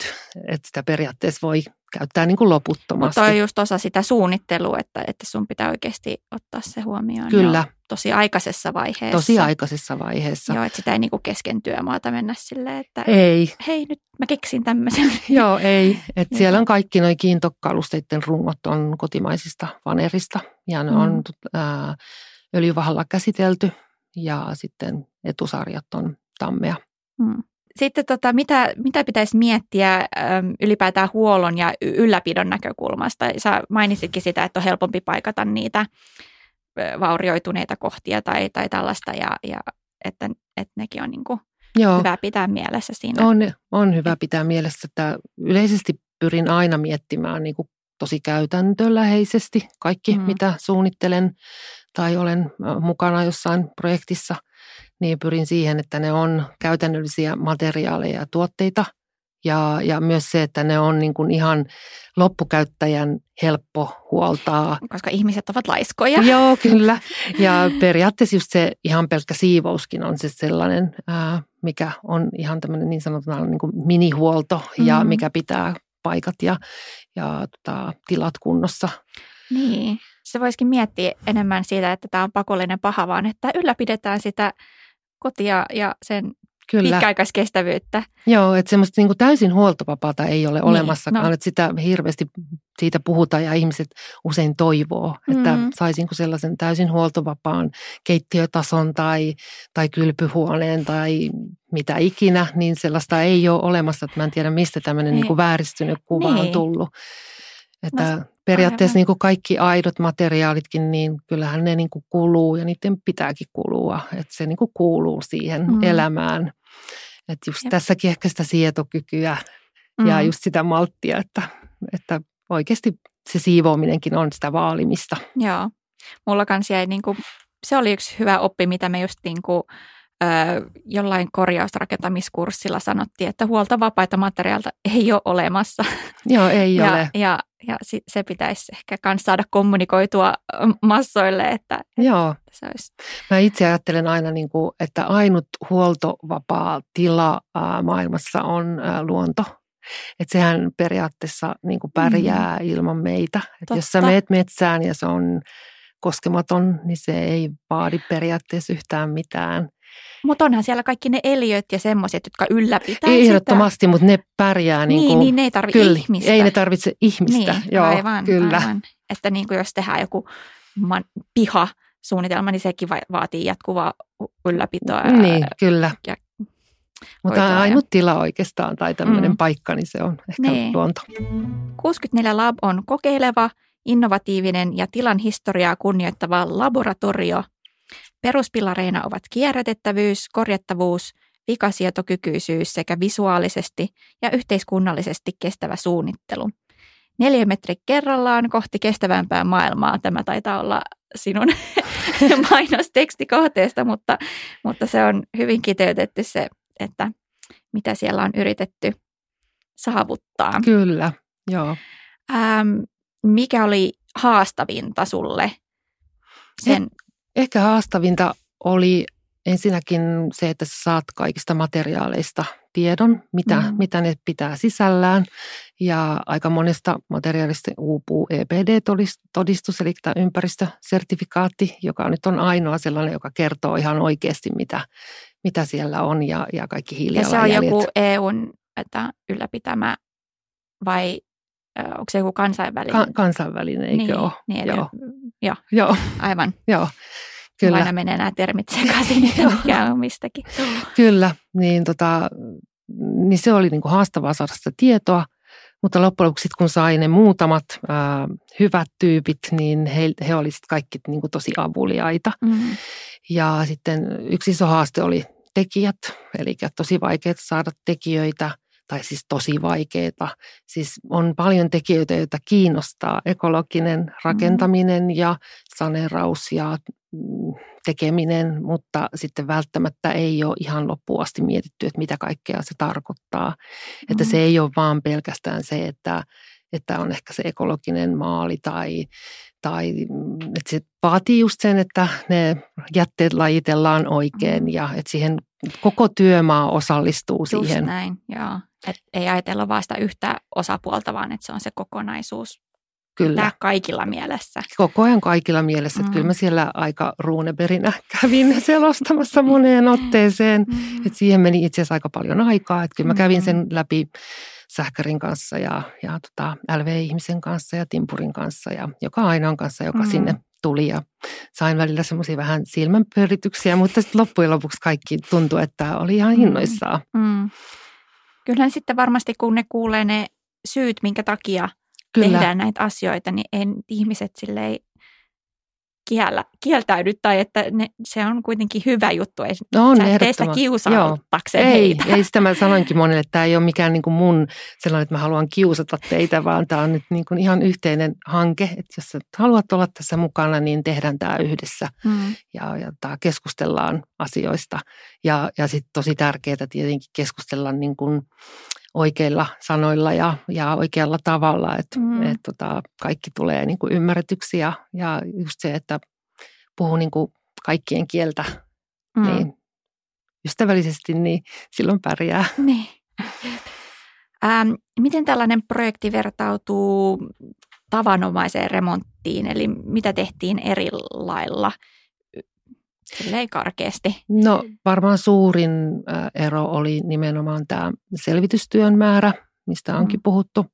että sitä periaatteessa voi käyttää niin kuin loputtomasti. Mutta on just osa sitä suunnittelua, että, että sun pitää oikeasti ottaa se huomioon. Kyllä. Jo tosi aikaisessa vaiheessa. Tosi aikaisessa vaiheessa. Joo, että sitä ei niin kuin kesken työmaata mennä silleen, että ei. hei nyt mä keksin tämmöisen. *laughs* Joo, ei. *laughs* Et siellä on kaikki noin kiintokalusteiden rungot on kotimaisista vanerista ja ne mm. on ää, öljyvahalla käsitelty ja sitten etusarjat on tammea. Mm. Sitten tota, mitä, mitä pitäisi miettiä äm, ylipäätään huollon ja ylläpidon näkökulmasta? Sä mainitsitkin sitä, että on helpompi paikata niitä vaurioituneita kohtia tai, tai tällaista ja, ja että, että nekin on niin kuin Joo. hyvä pitää mielessä siinä. On, on hyvä pitää mielessä, että yleisesti pyrin aina miettimään niin kuin tosi käytäntöläheisesti kaikki, mm. mitä suunnittelen tai olen mukana jossain projektissa, niin pyrin siihen, että ne on käytännöllisiä materiaaleja ja tuotteita – ja, ja myös se, että ne on niin kuin ihan loppukäyttäjän helppo huoltaa. Koska ihmiset ovat laiskoja. *laughs* Joo, kyllä. Ja periaatteessa just se ihan pelkkä siivouskin on se sellainen, ää, mikä on ihan tämmöinen niin sanotaan niin kuin minihuolto mm-hmm. ja mikä pitää paikat ja, ja tota, tilat kunnossa. Niin, se voisikin miettiä enemmän siitä, että tämä on pakollinen paha, vaan että ylläpidetään sitä kotia ja sen Kyllä. pitkäaikaiskestävyyttä. Joo, että semmoista niin kuin täysin huoltovapaata ei ole niin, olemassakaan, no. että sitä hirveästi siitä puhutaan ja ihmiset usein toivoo, että mm. saisinko sellaisen täysin huoltovapaan keittiötason tai, tai kylpyhuoneen tai mitä ikinä, niin sellaista ei ole olemassa, että mä en tiedä mistä tämmöinen niin. Niin kuin vääristynyt kuva niin. on tullut. Että no, periaatteessa niin kuin kaikki aidot materiaalitkin, niin kyllähän ne niin kuin kuluu ja niiden pitääkin kulua. Että se niin kuin kuuluu siihen mm. elämään. Että just Jep. tässäkin ehkä sitä sietokykyä mm. ja just sitä malttia, että, että oikeasti se siivoaminenkin on sitä vaalimista. Joo. Mulla kanssa jäi niin kuin, se oli yksi hyvä oppi, mitä me just niin kuin, jollain korjausrakentamiskurssilla sanottiin, että huoltovapaita materiaalita ei ole olemassa. Joo, ei ja, ole. Ja, ja se pitäisi ehkä myös saada kommunikoitua massoille, että, Joo. se olisi. Mä itse ajattelen aina, niin kuin, että ainut huoltovapaa tila maailmassa on luonto. Että sehän periaatteessa niin kuin pärjää mm. ilman meitä. Että jos sä meet metsään ja se on koskematon, niin se ei vaadi periaatteessa yhtään mitään. Mutta onhan siellä kaikki ne eliöt ja semmoiset, jotka ylläpitää Ehdottomasti, sitä. mutta ne pärjää niin, niin kuin, niin, ne ei tarvitse kyllä, ihmistä. Ei ne tarvitse ihmistä, niin, joo, aivan, kyllä. Aivan. Että niin kuin jos tehdään joku man, piha suunnitelma, niin sekin vaatii jatkuvaa ylläpitoa. Niin, kyllä. Ja mutta ainut tila oikeastaan tai tämmöinen mm. paikka, niin se on ehkä niin. luonto. 64 Lab on kokeileva, innovatiivinen ja tilan historiaa kunnioittava laboratorio, Peruspilareina ovat kierrätettävyys, korjattavuus, vikasietokykyisyys sekä visuaalisesti ja yhteiskunnallisesti kestävä suunnittelu. Neljä metri kerrallaan kohti kestävämpää maailmaa. Tämä taitaa olla sinun *laughs* mainostekstikohteesta, mutta, mutta se on hyvin kiteytetty se, että mitä siellä on yritetty saavuttaa. Kyllä, joo. Ähm, mikä oli haastavinta sulle sen Ehkä haastavinta oli ensinnäkin se, että sä saat kaikista materiaaleista tiedon, mitä, mm. mitä ne pitää sisällään. Ja aika monesta materiaalista uupuu EPD-todistus, eli tämä ympäristösertifikaatti, joka nyt on ainoa sellainen, joka kertoo ihan oikeasti, mitä, mitä siellä on ja, ja kaikki hiilijalanjäljet. Ja se on joku EUn että ylläpitämä vai onko se joku kansainvälinen? Ka- kansainvälinen, eikö niin, ole? Niin, joo. Joo, joo. aivan. *laughs* joo. Kyllä. Aina menee nämä termit sekaisin, *laughs* mikä on mistäkin. Kyllä, niin, tota, niin se oli niin kuin haastavaa saada sitä tietoa, mutta loppujen lopuksi kun sai ne muutamat ää, hyvät tyypit, niin he, he olivat kaikki niin kuin tosi avuliaita. Mm-hmm. Ja sitten yksi iso haaste oli tekijät, eli tosi vaikeaa saada tekijöitä – tai siis tosi vaikeita. Siis on paljon tekijöitä, joita kiinnostaa ekologinen rakentaminen ja saneraus ja mm, tekeminen, mutta sitten välttämättä ei ole ihan loppuun asti mietitty, että mitä kaikkea se tarkoittaa. Mm. Että se mm. ei ole vaan pelkästään se, että, että on ehkä se ekologinen maali tai, tai mm, että se vaatii just sen, että ne jätteet lajitellaan oikein mm. ja että siihen koko työmaa osallistuu just siihen. näin, joo. Et ei ajatella vaan sitä yhtä osapuolta, vaan että se on se kokonaisuus. Kyllä. Tämä kaikilla mielessä. Koko ajan kaikilla mielessä. Mm. Että kyllä mä siellä aika ruuneberinä kävin *laughs* selostamassa moneen otteeseen. Mm. Että siihen meni itse asiassa aika paljon aikaa. Että kyllä mä kävin sen läpi Sähkärin kanssa ja, ja tota LV-ihmisen kanssa ja Timpurin kanssa ja joka ainoan kanssa, joka mm. sinne tuli ja sain välillä semmoisia vähän silmänpyörityksiä, mutta sitten loppujen lopuksi kaikki tuntui, että oli ihan mm. innoissaan. Mm. Kyllähän sitten varmasti kun ne kuulee ne syyt, minkä takia Kyllä. tehdään näitä asioita, niin en, ihmiset silleen kiellä, kieltäydy tai että ne, se on kuitenkin hyvä juttu. Ei no on sä sitä kiusauttakseen Ei, heitä. ei sitä mä sanoinkin monelle, että tämä ei ole mikään niin kuin mun sellainen, että mä haluan kiusata teitä, vaan tämä on nyt niin kuin ihan yhteinen hanke, että jos sä haluat olla tässä mukana, niin tehdään tämä yhdessä mm. ja, ja tää keskustellaan asioista. Ja, ja sitten tosi tärkeää tietenkin keskustella niin kuin oikeilla sanoilla ja, ja oikealla tavalla, että mm. et, tota, kaikki tulee niin kuin ymmärretyksi ja, ja just se, että puhuu niin kuin kaikkien kieltä mm. niin ystävällisesti, niin silloin pärjää. Niin. Ähm, miten tällainen projekti vertautuu tavanomaiseen remonttiin, eli mitä tehtiin eri lailla? Silleen karkeasti? No varmaan suurin ero oli nimenomaan tämä selvitystyön määrä, mistä onkin mm. puhuttu.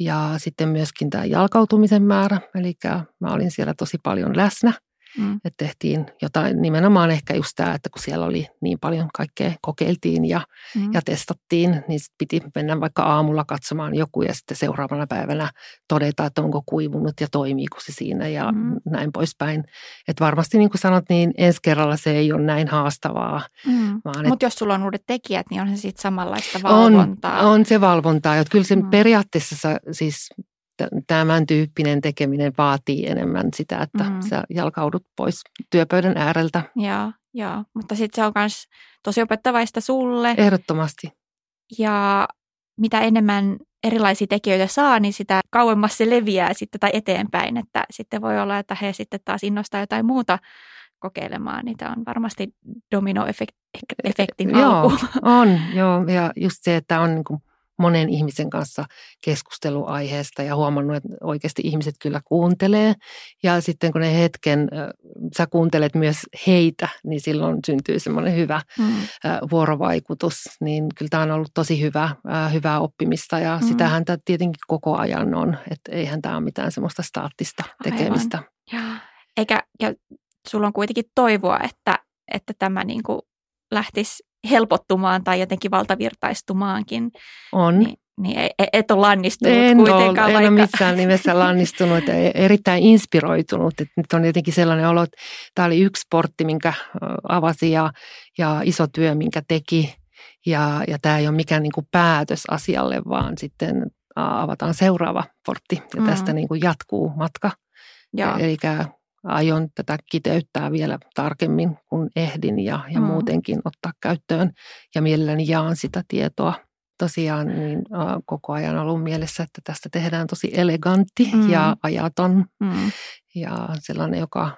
Ja sitten myöskin tämä jalkautumisen määrä, eli mä olin siellä tosi paljon läsnä – Mm. Että tehtiin jotain, nimenomaan ehkä just tämä, että kun siellä oli niin paljon kaikkea kokeiltiin ja, mm. ja testattiin, niin sit piti mennä vaikka aamulla katsomaan joku ja sitten seuraavana päivänä todeta, että onko kuivunut ja toimiiko se siinä ja mm. näin poispäin. Että varmasti niin kuin sanot, niin ensi kerralla se ei ole näin haastavaa. Mm. Mutta jos sulla on uudet tekijät, niin on se sitten samanlaista valvontaa. On, on se valvontaa. Että kyllä se mm. periaatteessa siis tämän tyyppinen tekeminen vaatii enemmän sitä, että mm. sä jalkaudut pois työpöydän ääreltä. Joo, joo. mutta sitten se on myös tosi opettavaista sulle. Ehdottomasti. Ja mitä enemmän erilaisia tekijöitä saa, niin sitä kauemmas se leviää sitten tai eteenpäin, että sitten voi olla, että he sitten taas innostaa jotain muuta kokeilemaan. Niitä on varmasti dominoefektin alku. Joo, on, joo. Ja just se, että on niin kuin monen ihmisen kanssa keskusteluaiheesta ja huomannut, että oikeasti ihmiset kyllä kuuntelee. Ja sitten kun ne hetken, sä kuuntelet myös heitä, niin silloin syntyy semmoinen hyvä mm. vuorovaikutus. Niin kyllä tämä on ollut tosi hyvä, hyvää oppimista ja mm. sitähän tämä tietenkin koko ajan on. Että eihän tämä ole mitään semmoista staattista tekemistä. Aivan. Ja, eikä, ja sulla on kuitenkin toivoa, että, että tämä niin kuin lähtisi helpottumaan tai jotenkin valtavirtaistumaankin. On. Niin, niin e, et ole lannistunut en kuitenkaan. Ole, vaikka... En ole missään nimessä lannistunut, e, erittäin inspiroitunut. Että nyt on jotenkin sellainen olo, että tämä oli yksi sportti, minkä avasi ja, ja iso työ, minkä teki. Ja, ja tämä ei ole mikään niin kuin päätös asialle, vaan sitten avataan seuraava portti ja tästä mm. niin kuin jatkuu matka. Eli aion tätä kiteyttää vielä tarkemmin, kun ehdin ja, ja mm. muutenkin ottaa käyttöön. Ja mielelläni jaan sitä tietoa. Tosiaan niin, äh, koko ajan ollut mielessä, että tästä tehdään tosi elegantti mm. ja ajaton. Mm. Ja sellainen, joka,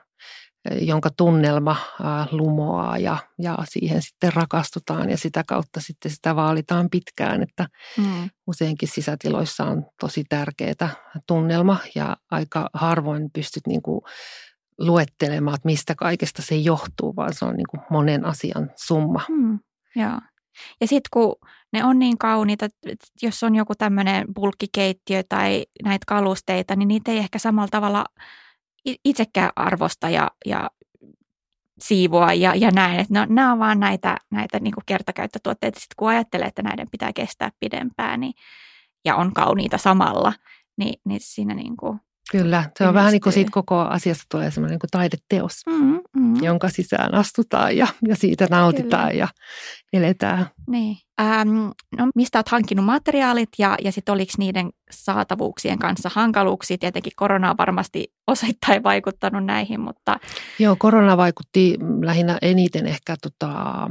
jonka tunnelma lumoaa ja, ja siihen sitten rakastutaan ja sitä kautta sitten sitä vaalitaan pitkään. Että mm. useinkin sisätiloissa on tosi tärkeää tunnelma ja aika harvoin pystyt niin kuin luettelemaan, että mistä kaikesta se johtuu, vaan se on niin kuin monen asian summa. Hmm, joo. Ja sitten kun ne on niin kauniita, jos on joku tämmöinen bulkkikeittiö tai näitä kalusteita, niin niitä ei ehkä samalla tavalla itsekään arvosta ja, ja siivoa ja, ja näin. Että no, nämä on vaan näitä, näitä niin kuin kertakäyttötuotteita. Sitten kun ajattelee, että näiden pitää kestää pidempään niin, ja on kauniita samalla, niin, niin siinä niin kuin Kyllä, se on vähän niin kuin siitä koko asiasta tulee semmoinen niin kuin taideteos, mm, mm. jonka sisään astutaan ja, ja siitä nautitaan Kyllä. ja eletään. Niin. Ähm, no, mistä olet hankkinut materiaalit ja, ja sitten oliko niiden saatavuuksien kanssa hankaluuksia? Tietenkin korona on varmasti osittain vaikuttanut näihin, mutta... Joo, korona vaikutti lähinnä eniten ehkä tota,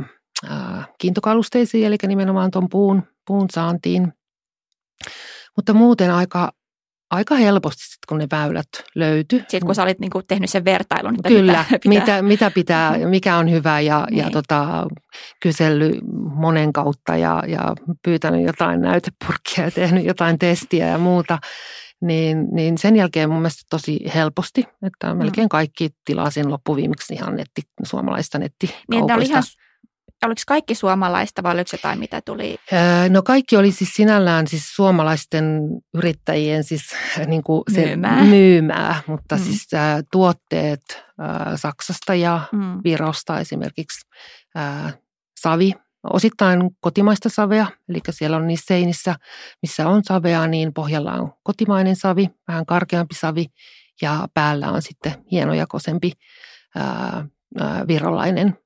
äh, kiintokalusteisiin, eli nimenomaan tuon puun, puun saantiin. Mutta muuten aika aika helposti, sit, kun ne väylät löytyi. Sitten kun sä olit niin kuin, tehnyt sen vertailun, että Kyllä, pitää, pitää. Mitä, mitä pitää ja mikä on hyvä ja, niin. ja tota, kysellyt monen kautta ja, ja pyytänyt jotain näytepurkkia ja tehnyt jotain testiä ja muuta. Niin, niin sen jälkeen mun mielestä tosi helposti, että melkein mm. kaikki tilasin loppuviimeksi ihan netti, suomalaista nettikaupoista. Niin, oli ihan oliko kaikki suomalaista vai oliko jotain, mitä tuli? No kaikki oli siis sinällään siis suomalaisten yrittäjien siis niin kuin se myymää. myymää, mutta mm. siis äh, tuotteet äh, Saksasta ja mm. Virosta esimerkiksi äh, savi, osittain kotimaista savea, eli siellä on niissä seinissä, missä on savea, niin pohjalla on kotimainen savi, vähän karkeampi savi ja päällä on sitten hienojakoisempi ää, ää, virolainen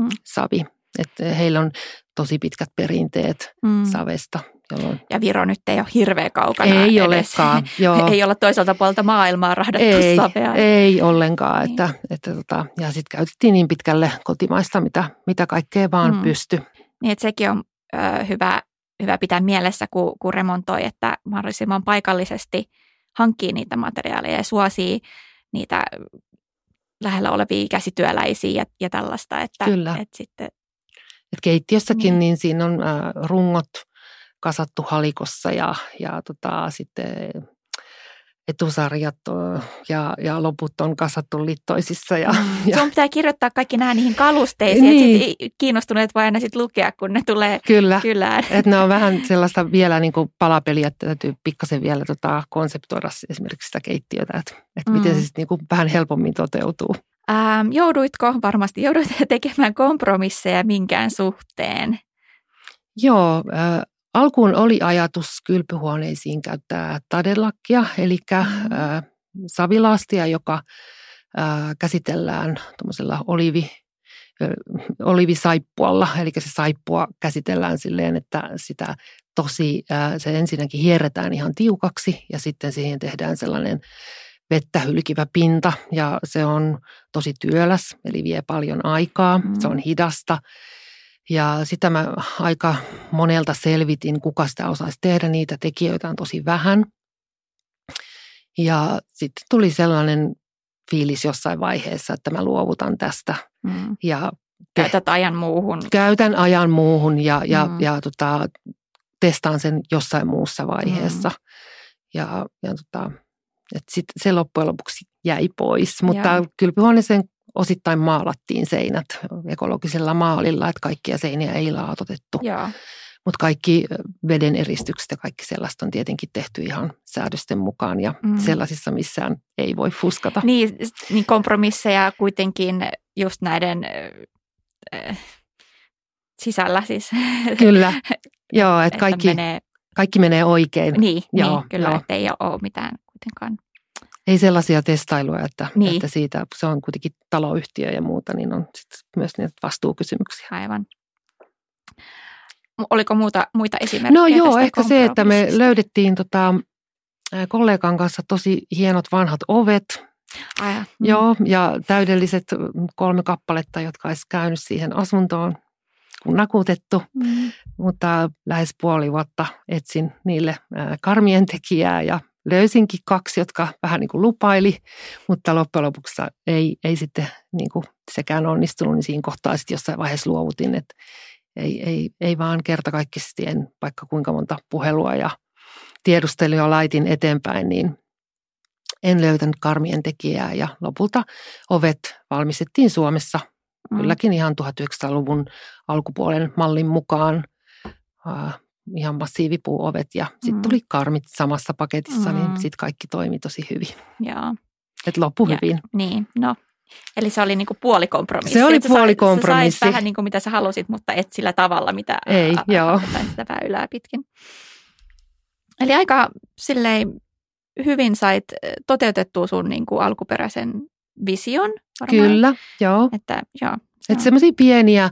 mm. savi. Että heillä on tosi pitkät perinteet mm. savesta. Jolloin... Ja Viro nyt ei ole hirveä kaukana Ei edes. olekaan, *laughs* joo. ei olla toiselta puolelta maailmaa rahdattu ei, savea. Ei ollenkaan. Niin. Että, että tota, ja sitten käytettiin niin pitkälle kotimaista, mitä, mitä kaikkea vaan mm. pysty. Niin, että sekin on ö, hyvä, hyvä pitää mielessä, kun, kun remontoi, että mahdollisimman paikallisesti hankkii niitä materiaaleja ja suosii niitä lähellä olevia käsityöläisiä ja, ja tällaista. Että, Kyllä. Että sitten et keittiössäkin niin. niin siinä on äh, rungot kasattu halikossa ja, ja tota, sitten etusarjat ja, ja loput on kasattu littoisissa. Ja, mm. *laughs* ja. Sun pitää kirjoittaa kaikki nämä niihin kalusteisiin, niin. että kiinnostuneet voi aina sit lukea, kun ne tulee Kyllä. kylään. Että ne on *laughs* vähän sellaista vielä niin kuin palapeliä, että täytyy pikkasen vielä tota konseptoida esimerkiksi sitä keittiötä, että, että mm. miten se sitten niin kuin vähän helpommin toteutuu. Ähm, jouduitko, varmasti joudut *laughs* tekemään kompromisseja minkään suhteen? Joo, äh, alkuun oli ajatus kylpyhuoneisiin käyttää tadelakkia, eli äh, savilaastia, joka äh, käsitellään tuommoisella olivi, äh, olivisaippualla, eli se saippua käsitellään silleen, että sitä tosi, äh, se ensinnäkin hierretään ihan tiukaksi ja sitten siihen tehdään sellainen vettä hylkivä pinta ja se on tosi työläs, eli vie paljon aikaa, mm. se on hidasta. Ja sitä mä aika monelta selvitin, kuka sitä osaisi tehdä, niitä tekijöitä on tosi vähän. Ja sitten tuli sellainen fiilis jossain vaiheessa, että mä luovutan tästä. Mm. Ja Käytät ajan muuhun. Käytän ajan muuhun ja, ja, mm. ja tota, testaan sen jossain muussa vaiheessa. Mm. Ja, ja tota, et sit se loppujen lopuksi jäi pois, mutta Joo. kylpyhuoneeseen osittain maalattiin seinät ekologisella maalilla, että kaikkia seiniä ei laatotettu. Mutta kaikki veden eristykset ja kaikki sellaista on tietenkin tehty ihan säädösten mukaan ja mm. sellaisissa missään ei voi fuskata. Niin, niin kompromisseja kuitenkin just näiden äh, sisällä siis. Kyllä, *laughs* joo, että kaikki, menee, kaikki menee oikein. Niin, joo, niin kyllä, että ei ole mitään kuitenkaan. Ei sellaisia testailuja, että, niin. että siitä se on kuitenkin taloyhtiö ja muuta, niin on sit myös niitä vastuukysymyksiä. Aivan. Oliko muuta, muita esimerkkejä No joo, ehkä se, että me löydettiin tota, kollegan kanssa tosi hienot vanhat ovet. Ai, mm. Joo, ja täydelliset kolme kappaletta, jotka olisi käynyt siihen asuntoon kun nakutettu, mm. mutta lähes puoli vuotta etsin niille karmien tekijää ja löysinkin kaksi, jotka vähän niin kuin lupaili, mutta loppujen lopuksi ei, ei sitten niin kuin sekään onnistunut, niin siinä kohtaa sitten jossain vaiheessa luovutin, että ei, ei, ei vaan kertakaikkisesti en vaikka kuinka monta puhelua ja tiedusteluja laitin eteenpäin, niin en löytänyt karmien tekijää ja lopulta ovet valmistettiin Suomessa mm. kylläkin ihan 1900-luvun alkupuolen mallin mukaan ihan massiivipuuovet ja sitten mm. tuli karmit samassa paketissa, niin mm. niin sitten kaikki toimi tosi hyvin. Joo. Et loppu ja, hyvin. Niin, no. Eli se oli niinku puolikompromissi. Se oli puolikompromissi. Sä vähän niin kuin mitä sä halusit, mutta et sillä tavalla, mitä Ei, a, joo. sitä väylää pitkin. Eli aika silleen hyvin sait toteutettua sun niin kuin alkuperäisen vision. Varmaan. Kyllä, joo. Että, joo, Että semmoisia pieniä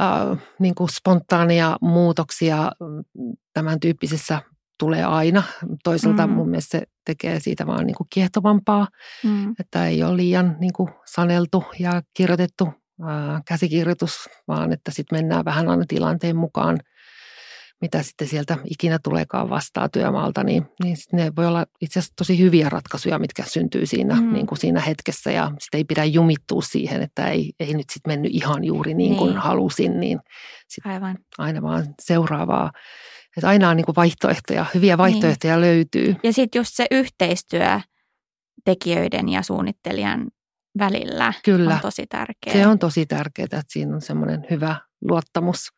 äh, niin kuin spontaania muutoksia mm, tämän tyyppisessä tulee aina. Toisaalta mm. mun mielestä se tekee siitä vaan niin kuin kiehtovampaa, mm. että ei ole liian niin kuin saneltu ja kirjoitettu ää, käsikirjoitus, vaan että sitten mennään vähän aina tilanteen mukaan. Mitä sitten sieltä ikinä tuleekaan vastaa työmaalta, niin, niin ne voi olla itse asiassa tosi hyviä ratkaisuja, mitkä syntyy siinä, mm. niin kuin siinä hetkessä ja sitten ei pidä jumittua siihen, että ei, ei nyt sitten mennyt ihan juuri niin kuin niin. halusin, niin sit Aivan. aina vaan seuraavaa. Että aina on niin kuin vaihtoehtoja, hyviä niin. vaihtoehtoja niin. löytyy. Ja sitten just se yhteistyö tekijöiden ja suunnittelijan välillä Kyllä. on tosi tärkeää. Se on tosi tärkeää, että siinä on semmoinen hyvä luottamus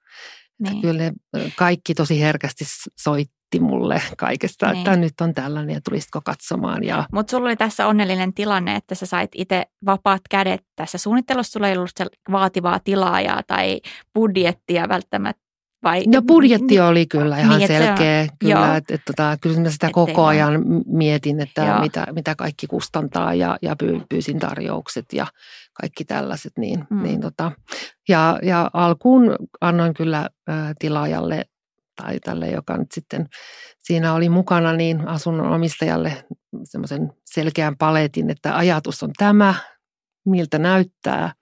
niin. Kyllä ne kaikki tosi herkästi soitti mulle kaikesta, niin. että nyt on tällainen ja tulisitko katsomaan. Ja... Mutta sulla oli tässä onnellinen tilanne, että sä sait itse vapaat kädet tässä suunnittelussa. Sulla ei ollut vaativaa tilaajaa tai budjettia välttämättä vai? No budjetti niin, oli kyllä ihan niin, selkeä. On, kyllä, että, että, tota, kyllä mä sitä koko ajan mietin, että mitä, mitä kaikki kustantaa ja, ja pyysin tarjoukset ja kaikki tällaiset. Niin, mm. niin tota, ja, ja alkuun annoin kyllä ä, tilaajalle tai tälle, joka nyt sitten siinä oli mukana, niin asunnon omistajalle semmoisen selkeän paletin, että ajatus on tämä, miltä näyttää.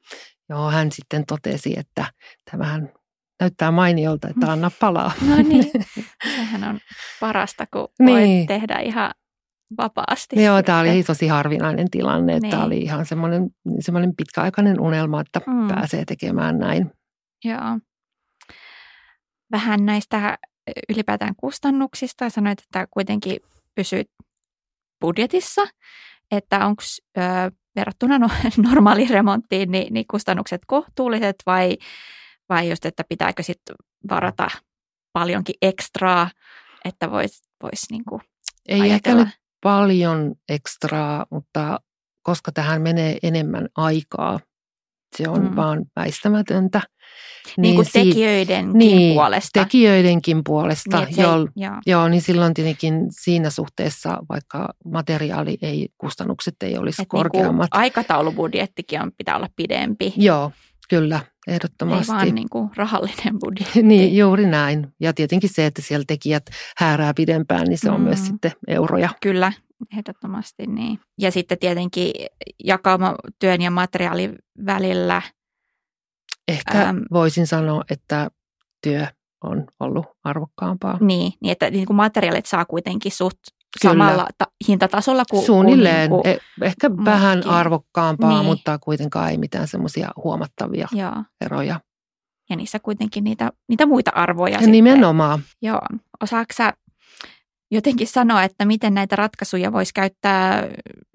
Joo, hän sitten totesi, että tämähän näyttää mainiolta, että anna palaa. No niin, *laughs* sehän on parasta, kun niin. voit tehdä ihan vapaasti. Joo, tämä oli tosi harvinainen tilanne, että niin. tämä oli ihan semmoinen, semmoinen pitkäaikainen unelma, että mm. pääsee tekemään näin. Joo. Vähän näistä ylipäätään kustannuksista. Sanoit, että kuitenkin pysyt budjetissa, että onko verrattuna no, *laughs* normaaliin remonttiin niin, niin kustannukset kohtuulliset vai vai just, että pitääkö sitten varata paljonkin ekstraa, että voisi vois niinku Ei ajatella. ehkä paljon ekstraa, mutta koska tähän menee enemmän aikaa, se on mm. vaan väistämätöntä. Niin, niin kuin tekijöidenkin niin, puolesta. tekijöidenkin puolesta, niin, se, joo, joo. joo, niin silloin tietenkin siinä suhteessa, vaikka materiaali ei, kustannukset ei olisi Et korkeammat. Niin aikataulubudjettikin on, pitää olla pidempi. Joo, Kyllä, ehdottomasti. Ei vaan niin kuin rahallinen budjetti. *laughs* niin, juuri näin. Ja tietenkin se, että siellä tekijät häärää pidempään, niin se on mm. myös sitten euroja. Kyllä, ehdottomasti niin. Ja sitten tietenkin jakauma työn ja materiaalin välillä. Ehkä äm, voisin sanoa, että työ on ollut arvokkaampaa. Niin, niin että niin kuin materiaalit saa kuitenkin suht Kyllä. samalla ta- hintatasolla kuin Suunnilleen. Kuin, niin kuin Ehkä muutkin. vähän arvokkaampaa, niin. mutta kuitenkaan ei mitään semmoisia huomattavia Joo. eroja. Ja niissä kuitenkin niitä, niitä muita arvoja. Ja sitten. Nimenomaan. Joo. Osaatko sä jotenkin sanoa, että miten näitä ratkaisuja voisi käyttää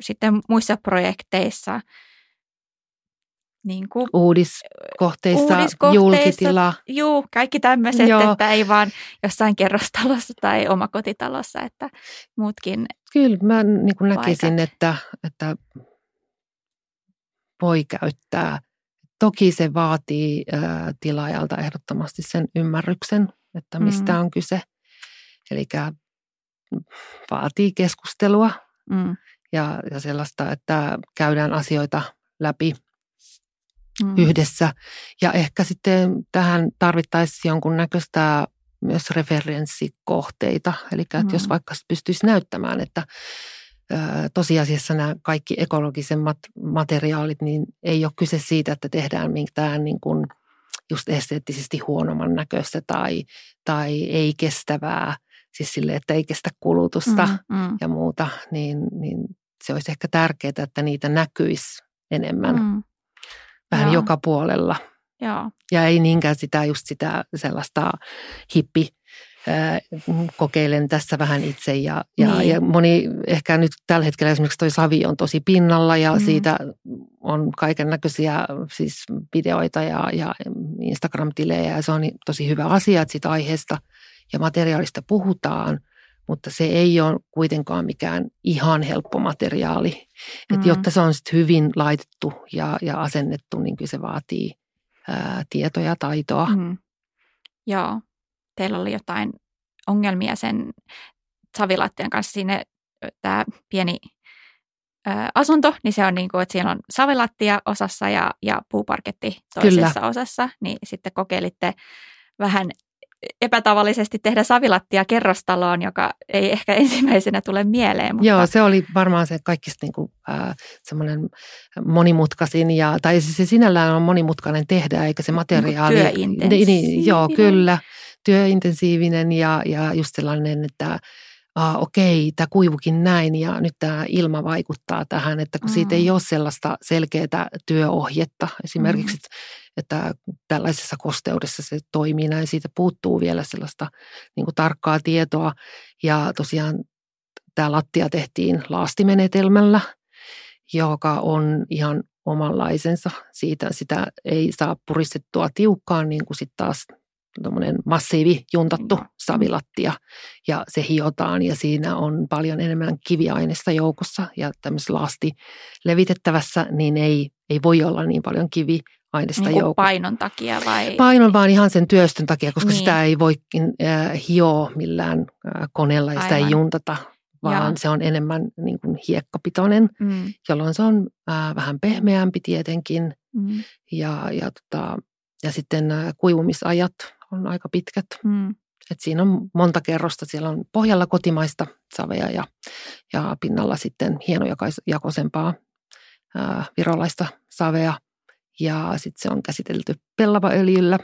sitten muissa projekteissa – niin kuin, uudiskohteissa, uudiskohteissa, julkitila. Juu, kaikki tämmöiset, Joo. että ei vaan jossain kerrostalossa tai omakotitalossa, että muutkin Kyllä mä niin kuin näkisin, että, että voi käyttää. Toki se vaatii ää, tilaajalta ehdottomasti sen ymmärryksen, että mistä mm. on kyse. Eli vaatii keskustelua mm. ja, ja sellaista, että käydään asioita läpi mm. yhdessä. Ja ehkä sitten tähän tarvittaisiin jonkunnäköistä myös referenssikohteita. Eli että mm. jos vaikka pystyisi näyttämään, että tosiasiassa nämä kaikki ekologisemmat materiaalit, niin ei ole kyse siitä, että tehdään mitään niin kuin just esteettisesti huonomman näköistä tai, tai ei kestävää, siis sille, että ei kestä kulutusta mm, mm. ja muuta, niin, niin se olisi ehkä tärkeää, että niitä näkyisi enemmän. Mm vähän Joo. joka puolella. Joo. Ja ei niinkään sitä just sitä sellaista hippi kokeilen tässä vähän itse ja, ja, niin. ja moni ehkä nyt tällä hetkellä esimerkiksi toi Savi on tosi pinnalla ja mm. siitä on kaiken näköisiä siis videoita ja, ja Instagram-tilejä ja se on tosi hyvä asia, että siitä aiheesta ja materiaalista puhutaan – mutta se ei ole kuitenkaan mikään ihan helppo materiaali. Mm. Et jotta se on sit hyvin laitettu ja, ja asennettu, niin kyllä se vaatii ää, tietoa ja taitoa. Mm. Joo, teillä oli jotain ongelmia sen savilattian kanssa sinne tämä pieni ää, asunto, niin se on niin kuin, että siellä on savilattia osassa ja, ja puuparketti toisessa Kyllä. osassa, niin sitten kokeilitte vähän epätavallisesti tehdä savilattia kerrostaloon, joka ei ehkä *laughs* ensimmäisenä tule mieleen. Mutta... Joo, se oli varmaan se kaikista niin kuin, äh, semmoinen monimutkaisin, ja, tai siis se sinällään on monimutkainen tehdä, eikä se materiaali... Niin niin, joo, kyllä. työintensiivinen ja, ja just sellainen, että ah, okei, tämä kuivukin näin ja nyt tämä ilma vaikuttaa tähän, että kun mm. siitä ei ole sellaista selkeää työohjetta esimerkiksi, mm. että tällaisessa kosteudessa se toimii näin, siitä puuttuu vielä sellaista niin kuin tarkkaa tietoa ja tosiaan tämä lattia tehtiin laastimenetelmällä, joka on ihan omanlaisensa. Siitä sitä ei saa puristettua tiukkaan, niin kuin sitten taas massiivi juntattu savilattia ja se hiotaan ja siinä on paljon enemmän kiviaineista joukossa ja tämmöisessä lasti levitettävässä niin ei, ei voi olla niin paljon kivi aineista niin joukossa. painon takia vai? Painon vaan ihan sen työstön takia, koska niin. sitä ei voi äh, hioa millään äh, koneella ja sitä Aivan. ei juntata, vaan ja. se on enemmän niin kuin hiekkapitoinen, mm. jolloin se on äh, vähän pehmeämpi tietenkin. Mm. Ja, ja, tota, ja sitten äh, kuivumisajat on aika pitkät. Mm. Et siinä on monta kerrosta. Siellä on pohjalla kotimaista savea ja, ja pinnalla sitten hienojakoisempaa ää, virolaista savea. Ja sitten se on käsitelty pellavaöljyllä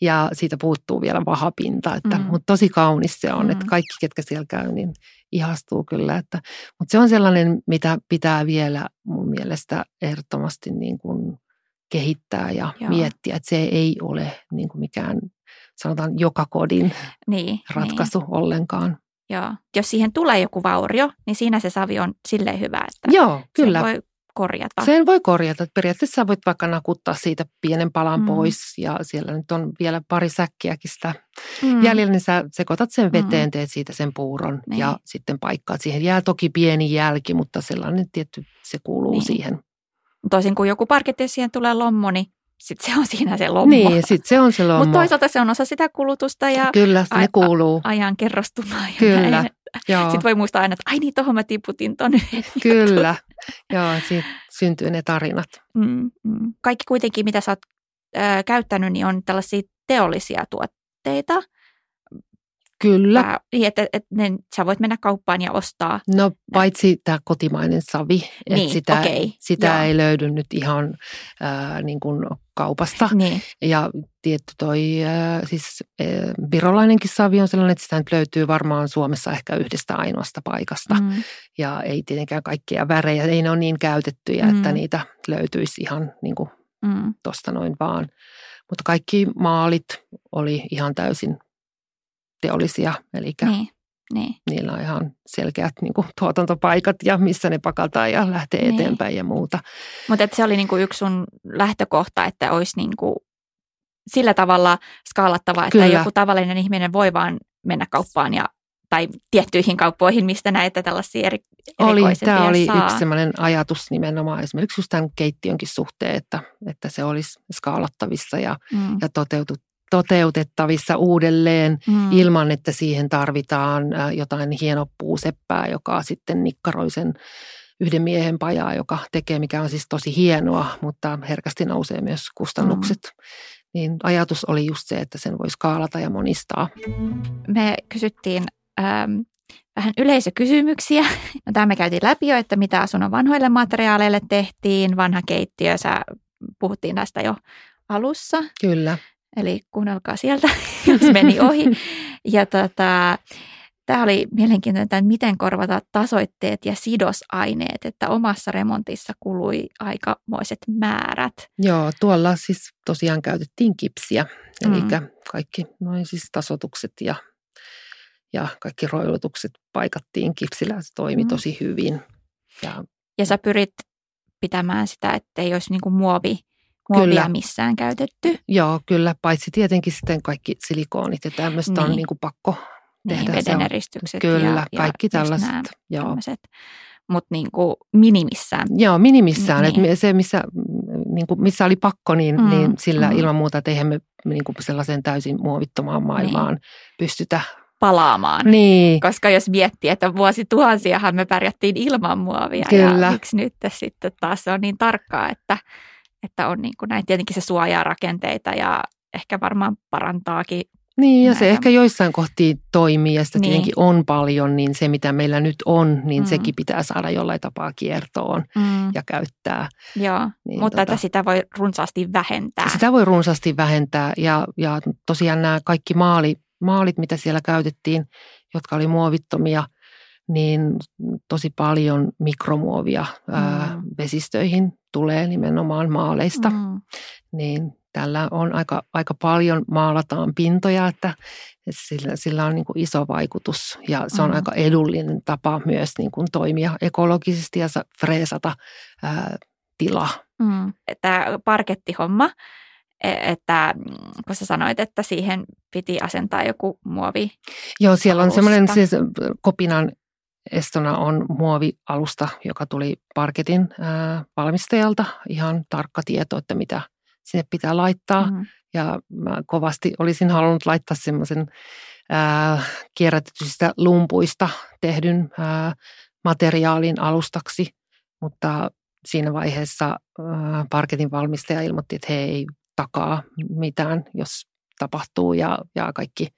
ja siitä puuttuu vielä vahapinta. Että, mm. Mutta tosi kaunis se on, mm. että kaikki, ketkä siellä käy, niin ihastuu kyllä. Että, mutta se on sellainen, mitä pitää vielä mun mielestä ehdottomasti niin kuin kehittää ja Joo. miettiä, että se ei ole niin kuin mikään sanotaan joka kodin niin, ratkaisu niin. ollenkaan. Joo. Jos siihen tulee joku vaurio, niin siinä se savi on silleen hyvä, että Joo, kyllä. Sen voi korjata. Sen voi korjata. Periaatteessa voit vaikka nakuttaa siitä pienen palan mm. pois ja siellä nyt on vielä pari säkkiäkin sitä mm. jäljellä, niin sä sekoitat sen veteen, mm. teet siitä sen puuron niin. ja sitten paikkaat. Siihen jää toki pieni jälki, mutta sellainen tietty se kuuluu niin. siihen. Toisin kuin joku parketti, siihen tulee lommo, niin sitten se on siinä se lommo. Niin, sitten se on se lommo. Mutta toisaalta se on osa sitä kulutusta ja Kyllä, se a- kuuluu. ajan kerrostumaa. Ja Kyllä, näin. Sitten voi muistaa aina, että ai niin, tuohon mä tiputin ton Kyllä, joo, siitä syntyy ne tarinat. Mm, mm. Kaikki kuitenkin, mitä sä oot äh, käyttänyt, niin on tällaisia teollisia tuotteita. Kyllä. Tää, niin, että, että ne, sä voit mennä kauppaan ja ostaa. No paitsi tämä kotimainen savi, että niin, sitä, okay, sitä ei löydy nyt ihan äh, niin kuin kaupasta. Niin. Ja tietty toi, äh, siis äh, virolainenkin savi on sellainen, että sitä nyt löytyy varmaan Suomessa ehkä yhdestä ainoasta paikasta. Mm. Ja ei tietenkään kaikkia värejä, ei ne ole niin käytettyjä, mm. että niitä löytyisi ihan niin kuin mm. tuosta noin vaan. Mutta kaikki maalit oli ihan täysin teollisia, eli niin, niin. niillä on ihan selkeät niin kuin, tuotantopaikat ja missä ne pakataan ja lähtee niin. eteenpäin ja muuta. Mutta se oli niin kuin yksi sun lähtökohta, että olisi niin kuin sillä tavalla skaalattava, että Kyllä. joku tavallinen ihminen voi vaan mennä kauppaan ja tai tiettyihin kauppoihin, mistä näitä tällaisia eri, oli, Tämä oli saa. yksi sellainen ajatus nimenomaan esimerkiksi just tämän keittiönkin suhteen, että, että se olisi skaalattavissa ja, mm. ja toteutut, toteutettavissa uudelleen mm. ilman, että siihen tarvitaan jotain hienopuuseppää, joka sitten nikkaroi sen yhden miehen pajaa, joka tekee, mikä on siis tosi hienoa, mutta herkästi nousee myös kustannukset. Mm. Niin ajatus oli just se, että sen voisi kaalata ja monistaa. Me kysyttiin ähm, vähän yleisökysymyksiä. *laughs* No, tämä me käytiin läpi jo, että mitä asunnon vanhoille materiaaleille tehtiin. Vanha keittiö, sä puhuttiin tästä jo alussa. Kyllä. Eli kuunnelkaa sieltä, *laughs* jos meni ohi. Ja tota, tämä oli mielenkiintoinen, että miten korvata tasoitteet ja sidosaineet, että omassa remontissa kului aikamoiset määrät. Joo, tuolla siis tosiaan käytettiin kipsiä, eli mm. kaikki noin siis tasotukset ja, ja kaikki roilutukset paikattiin kipsillä, se toimi mm. tosi hyvin. Ja, ja sä pyrit pitämään sitä, ettei olisi niin kuin muovi muovia kyllä. missään käytetty. Joo, kyllä, paitsi tietenkin sitten kaikki silikoonit ja tämmöistä niin. on niin kuin pakko niin, tehdä. Niin, vedeneristykset Kyllä, ja, kaikki ja tällaiset. Joo. Mutta niin kuin minimissään. Joo, minimissään. Niin. Et se, missä, niin kuin, missä oli pakko, niin, mm, niin sillä mm. ilman muuta, että eihän me niin kuin sellaiseen täysin muovittomaan maailmaan niin. pystytä palaamaan. Niin. Koska jos miettii, että vuosituhansiahan me pärjättiin ilman muovia Kyllä. ja miksi nyt sitten taas on niin tarkkaa, että että on niin kuin näin. Tietenkin se suojaa rakenteita ja ehkä varmaan parantaakin Niin, ja näitä. se ehkä joissain kohtiin toimii ja sitä Niin. tietenkin on paljon, niin se mitä meillä nyt on, niin mm. sekin pitää saada jollain tapaa kiertoon Mm, ja käyttää. joo, Niin, mutta tota, että sitä voi runsaasti vähentää. Sitä voi runsaasti vähentää ja, ja tosiaan nämä kaikki maali, maalit, mitä siellä käytettiin, jotka oli muovittomia, niin tosi paljon mikromuovia mm. ää, vesistöihin tulee nimenomaan maaleista. Mm. Niin tällä on aika, aika paljon maalataan pintoja, että, että sillä, sillä on niin kuin iso vaikutus ja se on Mm. aika edullinen tapa myös niin kuin toimia ekologisesti ja sa- freesata ää, tila. mm. Tämä parkettihomma, e- että mm, kun sä sanoit, että siihen piti asentaa joku muovi. Joo, siellä on semmoinen siis Kopinan estona on muovialusta, joka tuli Parketin ää, valmistajalta. Ihan tarkka tieto, että mitä sinne pitää laittaa. Mm. Mm, Ja mä kovasti olisin halunnut laittaa semmoisen kierrätetyistä lumpuista tehdyn ää, materiaalin alustaksi, mutta siinä vaiheessa ää, Parketin valmistaja ilmoitti, että he ei takaa mitään, jos tapahtuu ja, ja kaikki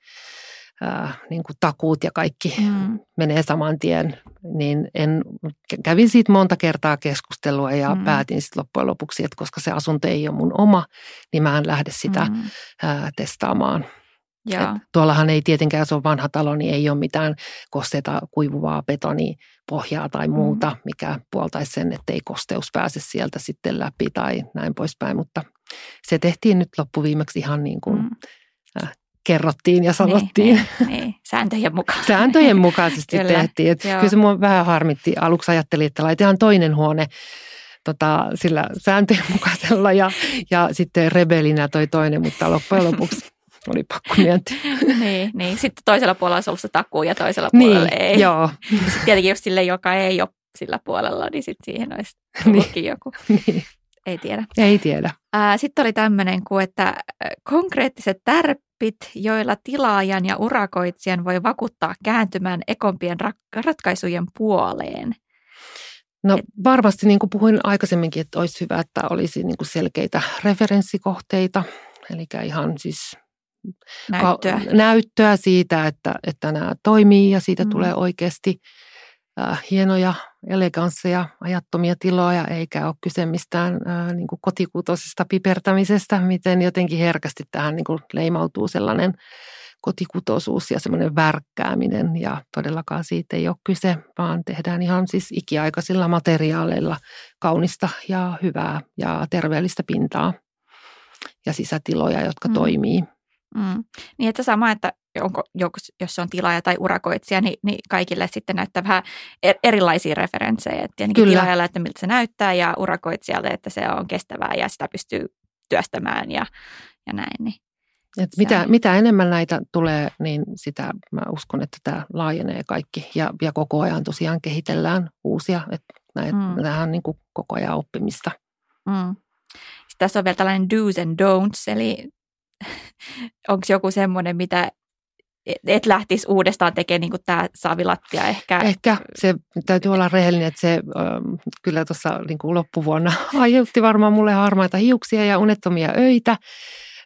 ää, niin kuin takuut ja kaikki mm, menee saman tien, niin en, kävin siitä monta kertaa keskustelua ja Mm. mm. päätin sitten loppujen lopuksi, että koska se asunto ei ole mun oma, niin mä en lähde sitä mm, ää, testaamaan. Et tuollahan ei tietenkään, se on vanha talo, niin ei ole mitään kosteita kuivuvaa betonipohjaa tai Mm. muuta, mikä puoltaisi sen, että ei kosteus pääse sieltä sitten läpi tai näin poispäin, mutta se tehtiin nyt loppuviimeksi ihan niin kuin mm. Kerrottiin ja sanottiin. Niin, niin, niin. Sääntöjen mukaan. sääntöjen mukaisesti Kyllä, tehtiin. Et joo. kyllä se mua vähän harmitti. Aluksi ajattelin, että laitetaan toinen huone tota, sillä sääntöjen mukaisella ja, ja sitten rebelinä toi toinen, mutta loppujen lopuksi *laughs* oli pakko miettiä. niin, niin. Sitten toisella puolella olisi ollut se takuu ja toisella Niin, puolella ei. joo. *laughs* Sitten tietenkin just sille, joka ei ole sillä puolella, niin sitten siihen olisi Niin. joku. Niin. Ei tiedä. Ei tiedä. Sitten oli tämmöinen kuin, että konkreettiset tärppit, joilla tilaajan ja urakoitsijan voi vakuuttaa kääntymään ekompien rak- ratkaisujen puoleen. No varmasti niin kuin puhuin aikaisemminkin, että olisi hyvä, että olisi niin kuin selkeitä referenssikohteita, eli ihan siis Näyttöä. Ka- näyttöä siitä, että, että nämä toimii ja siitä mm. tulee oikeasti äh, hienoja, elegansseja, ajattomia tiloja, eikä ole kyse mistään äh, niin kuin kotikutoisesta pipertämisestä, miten jotenkin herkästi tähän niin kuin leimautuu sellainen kotikutoisuus ja semmoinen värkkääminen ja todellakaan siitä ei ole kyse, vaan tehdään ihan siis ikiaikaisilla materiaaleilla kaunista ja hyvää ja terveellistä pintaa ja sisätiloja, jotka Mm. mm. toimii. Mm. Niin että sama, että onko, jos se on tilaaja tai urakoitsija, niin, niin kaikille sitten näyttää vähän er- erilaisia referenssejä. Et Tietenkin Kyllä. tilaajalle, että miltä se näyttää ja urakoitsijalle, että se on kestävää ja sitä pystyy työstämään ja, ja näin. Niin. Et mitä, on- mitä enemmän näitä tulee, niin sitä mä uskon, että tämä laajenee kaikki. Ja, ja koko ajan tosiaan kehitellään uusia. Että näin, Mm. Tämähän on niin kuin koko ajan oppimista. Mm. Sitten tässä on vielä tällainen do's and don'ts, eli *laughs* onko joku semmoinen, mitä et- lähtisi uudestaan tekemään, niin tämä saavilattia ehkä. Ehkä se täytyy olla rehellinen, että se ähm, kyllä tuossa niin loppuvuonna *laughs* aiheutti varmaan mulle harmaita hiuksia ja unettomia öitä.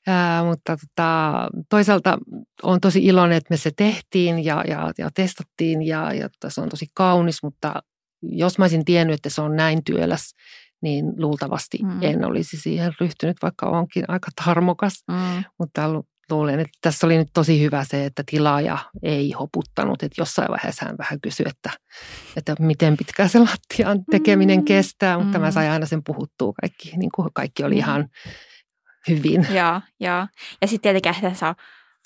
Ää, mutta tota, toisaalta on tosi iloinen, että me se tehtiin ja, ja, ja testattiin ja, ja tota, se on tosi kaunis, mutta jos mä olisin tiennyt, että se on näin työläs, niin luultavasti Mm. en olisi siihen ryhtynyt, vaikka onkin aika tarmokas. Mm. Mutta lu- luulen, että tässä oli nyt tosi hyvä se, että tilaaja ei hoputtanut. Että jossain vaiheessa hän vähän kysyi, että, että miten pitkään se lattian tekeminen Mm. kestää. Mutta Mm. mä sain aina sen puhuttua kaikki. Niin kuin kaikki oli Mm. ihan hyvin. Joo, joo. Ja sitten tietenkin tässä on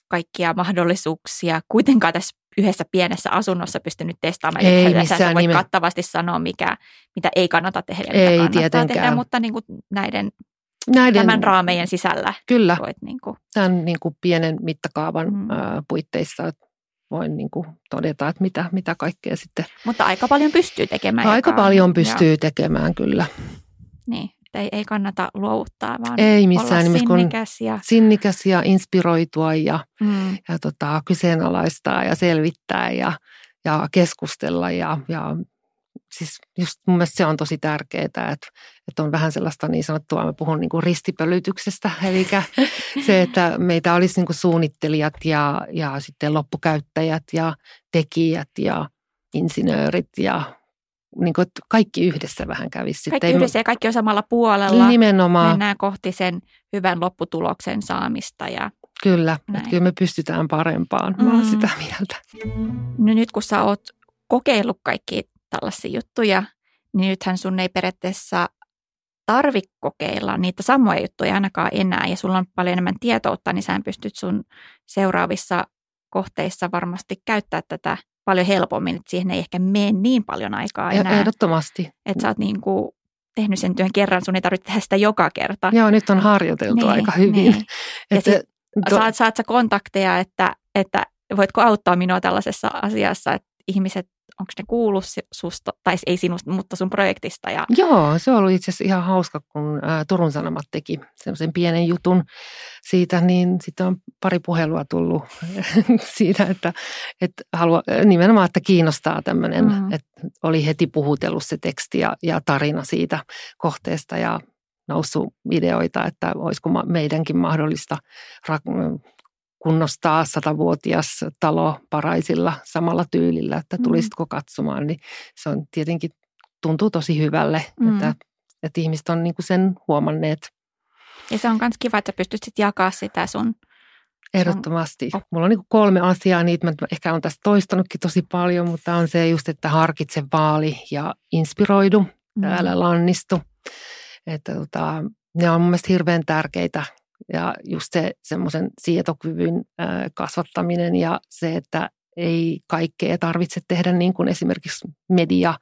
kaikkia mahdollisuuksia kuitenkaan tässä yhdessä pienessä asunnossa pystynyt testaamaan. Ei missään voit nime- kattavasti sanoa, mikä, mitä ei kannata tehdä ja Ei mitä kannattaa tietenkään. tehdä, mutta niin kuin näiden, Näiden, tämän raamejen sisällä Kyllä, voit niin kuin, tämän niin kuin pienen mittakaavan Mm. puitteissa voin niin kuin todeta, että mitä, mitä kaikkea sitten mutta aika paljon pystyy tekemään. aika joka on- paljon pystyy tekemään kyllä. Niin, että ei, ei kannata luovuttaa, vaan Ei olla missään nimessä, kun sinnikäs ja sinnikäs ja inspiroitua ja mm, ja tota, kyseenalaistaa ja selvittää ja, ja keskustella ja, ja siis just mun mielestä se on tosi tärkeää, että, että on vähän sellaista niin sanottua, mä puhun niin kuin ristipölytyksestä, *laughs* eli se, että meitä olisi niin kuin suunnittelijat ja, ja sitten loppukäyttäjät ja tekijät ja insinöörit ja niin kuin, kaikki yhdessä vähän kävisi. Kaikki sitten. yhdessä ja kaikki on samalla puolella. Nimenomaan. Mennään kohti sen hyvän lopputuloksen saamista. Ja kyllä, että kyllä me pystytään parempaan. Mä olen mm. sitä mieltä. No nyt kun sä oot kokeillut kaikki tällaisia juttuja, niin nythän sun ei periaatteessa tarvi kokeilla niitä samoja juttuja ainakaan enää ja sulla on paljon enemmän tietoutta, niin sä pystyt sun seuraavissa kohteissa varmasti käyttää tätä paljon helpommin, että siihen ei ehkä mene niin paljon aikaa enää. Ehdottomasti. Että sä oot niin kuin tehnyt sen työn kerran, sun ei tarvitse tehdä sitä joka kerta. Joo, nyt on harjoiteltu niin, aika hyvin. Niin. *laughs* Ja että, sit, to... saat, saat sä kontakteja, että, että voitko auttaa minua tällaisessa asiassa, että ihmiset onko ne kuullut susta, tai ei sinusta, mutta sun projektista. Ja... Joo, se ollut itse asiassa ihan hauska, kun Turun Sanomat teki semmoisen pienen jutun siitä, niin sitten on pari puhelua tullut *laughs* siitä, että, että halua, nimenomaan, että kiinnostaa tämmöinen, mm. että oli heti puhutellut se teksti ja, ja tarina siitä kohteesta ja noussut videoita, että olisiko meidänkin mahdollista kunnostaa satavuotias talo paraisilla samalla tyylillä, että mm. tulisitko katsomaan, niin se on tietenkin tuntuu tosi hyvälle, mm. että, että ihmiset on niin kuin sen huomanneet. Ja se on myös kiva, että pystyt sitten jakaa sitä sun Ehdottomasti. Mulla on niin kolme asiaa, niitä mä ehkä on tästä toistanutkin tosi paljon, mutta on se just, että harkitse vaali ja inspiroidu, mm. älä lannistu. Että tota, ne on mun mielestä hirveän tärkeitä ja just se semmoisen sietokyvyn kasvattaminen ja se, että ei kaikkea tarvitse tehdä niin kuin esimerkiksi media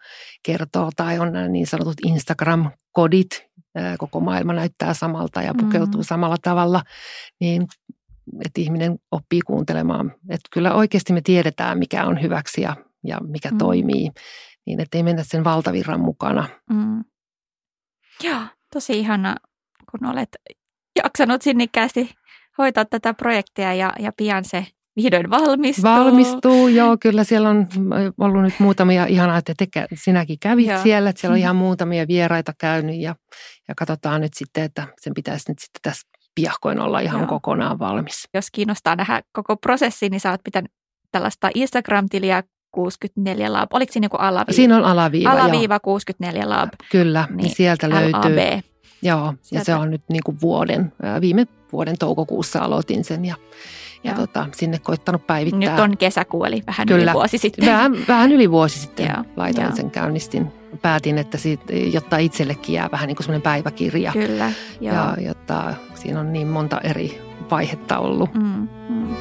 kertoo tai on nämä niin sanotut Instagram-kodit, koko maailma näyttää samalta ja pukeutuu mm. samalla tavalla, niin että ihminen oppii kuuntelemaan. Että kyllä oikeasti me tiedetään, mikä on hyväksi ja, ja mikä mm. toimii, niin että ei mennä sen valtavirran mukana. Mm. Joo, tosi ihana, kun olet jaksanut sinnikkäästi hoitaa tätä projektia ja, ja pian se vihdoin valmistuu. Valmistuu, joo, kyllä siellä on ollut nyt muutamia, ihanaa, että te, sinäkin kävit joo. siellä, että siellä on ihan muutamia vieraita käynyt ja, ja katsotaan nyt sitten, että sen pitäisi nyt sitten tässä piahkoin olla ihan joo. kokonaan valmis. Jos kiinnostaa nähdä koko prosessi, niin sä oot pitänyt tällaista Instagram-tiliä 64 Lab. Oliko siinä joku alaviiva? Siinä on alaviiva, Alaviiva joo. 64 Lab. Kyllä, niin, niin sieltä löytyy. LAB. Joo, Sieltä. ja se on nyt niin kuin vuoden, viime vuoden toukokuussa aloitin sen ja, ja tota, sinne koittanut päivittää. Nyt on kesäkuu, eli vähän Kyllä, yli vuosi sitten. Vähän, vähän yli vuosi sitten Joo, laitoin jo. sen käynnistin. Päätin, että siitä, jotta itsellekin jää vähän niin kuin semmoinen päiväkirja. Kyllä, joo. Ja jotta siinä on niin monta eri vaihetta ollut. Mm, mm.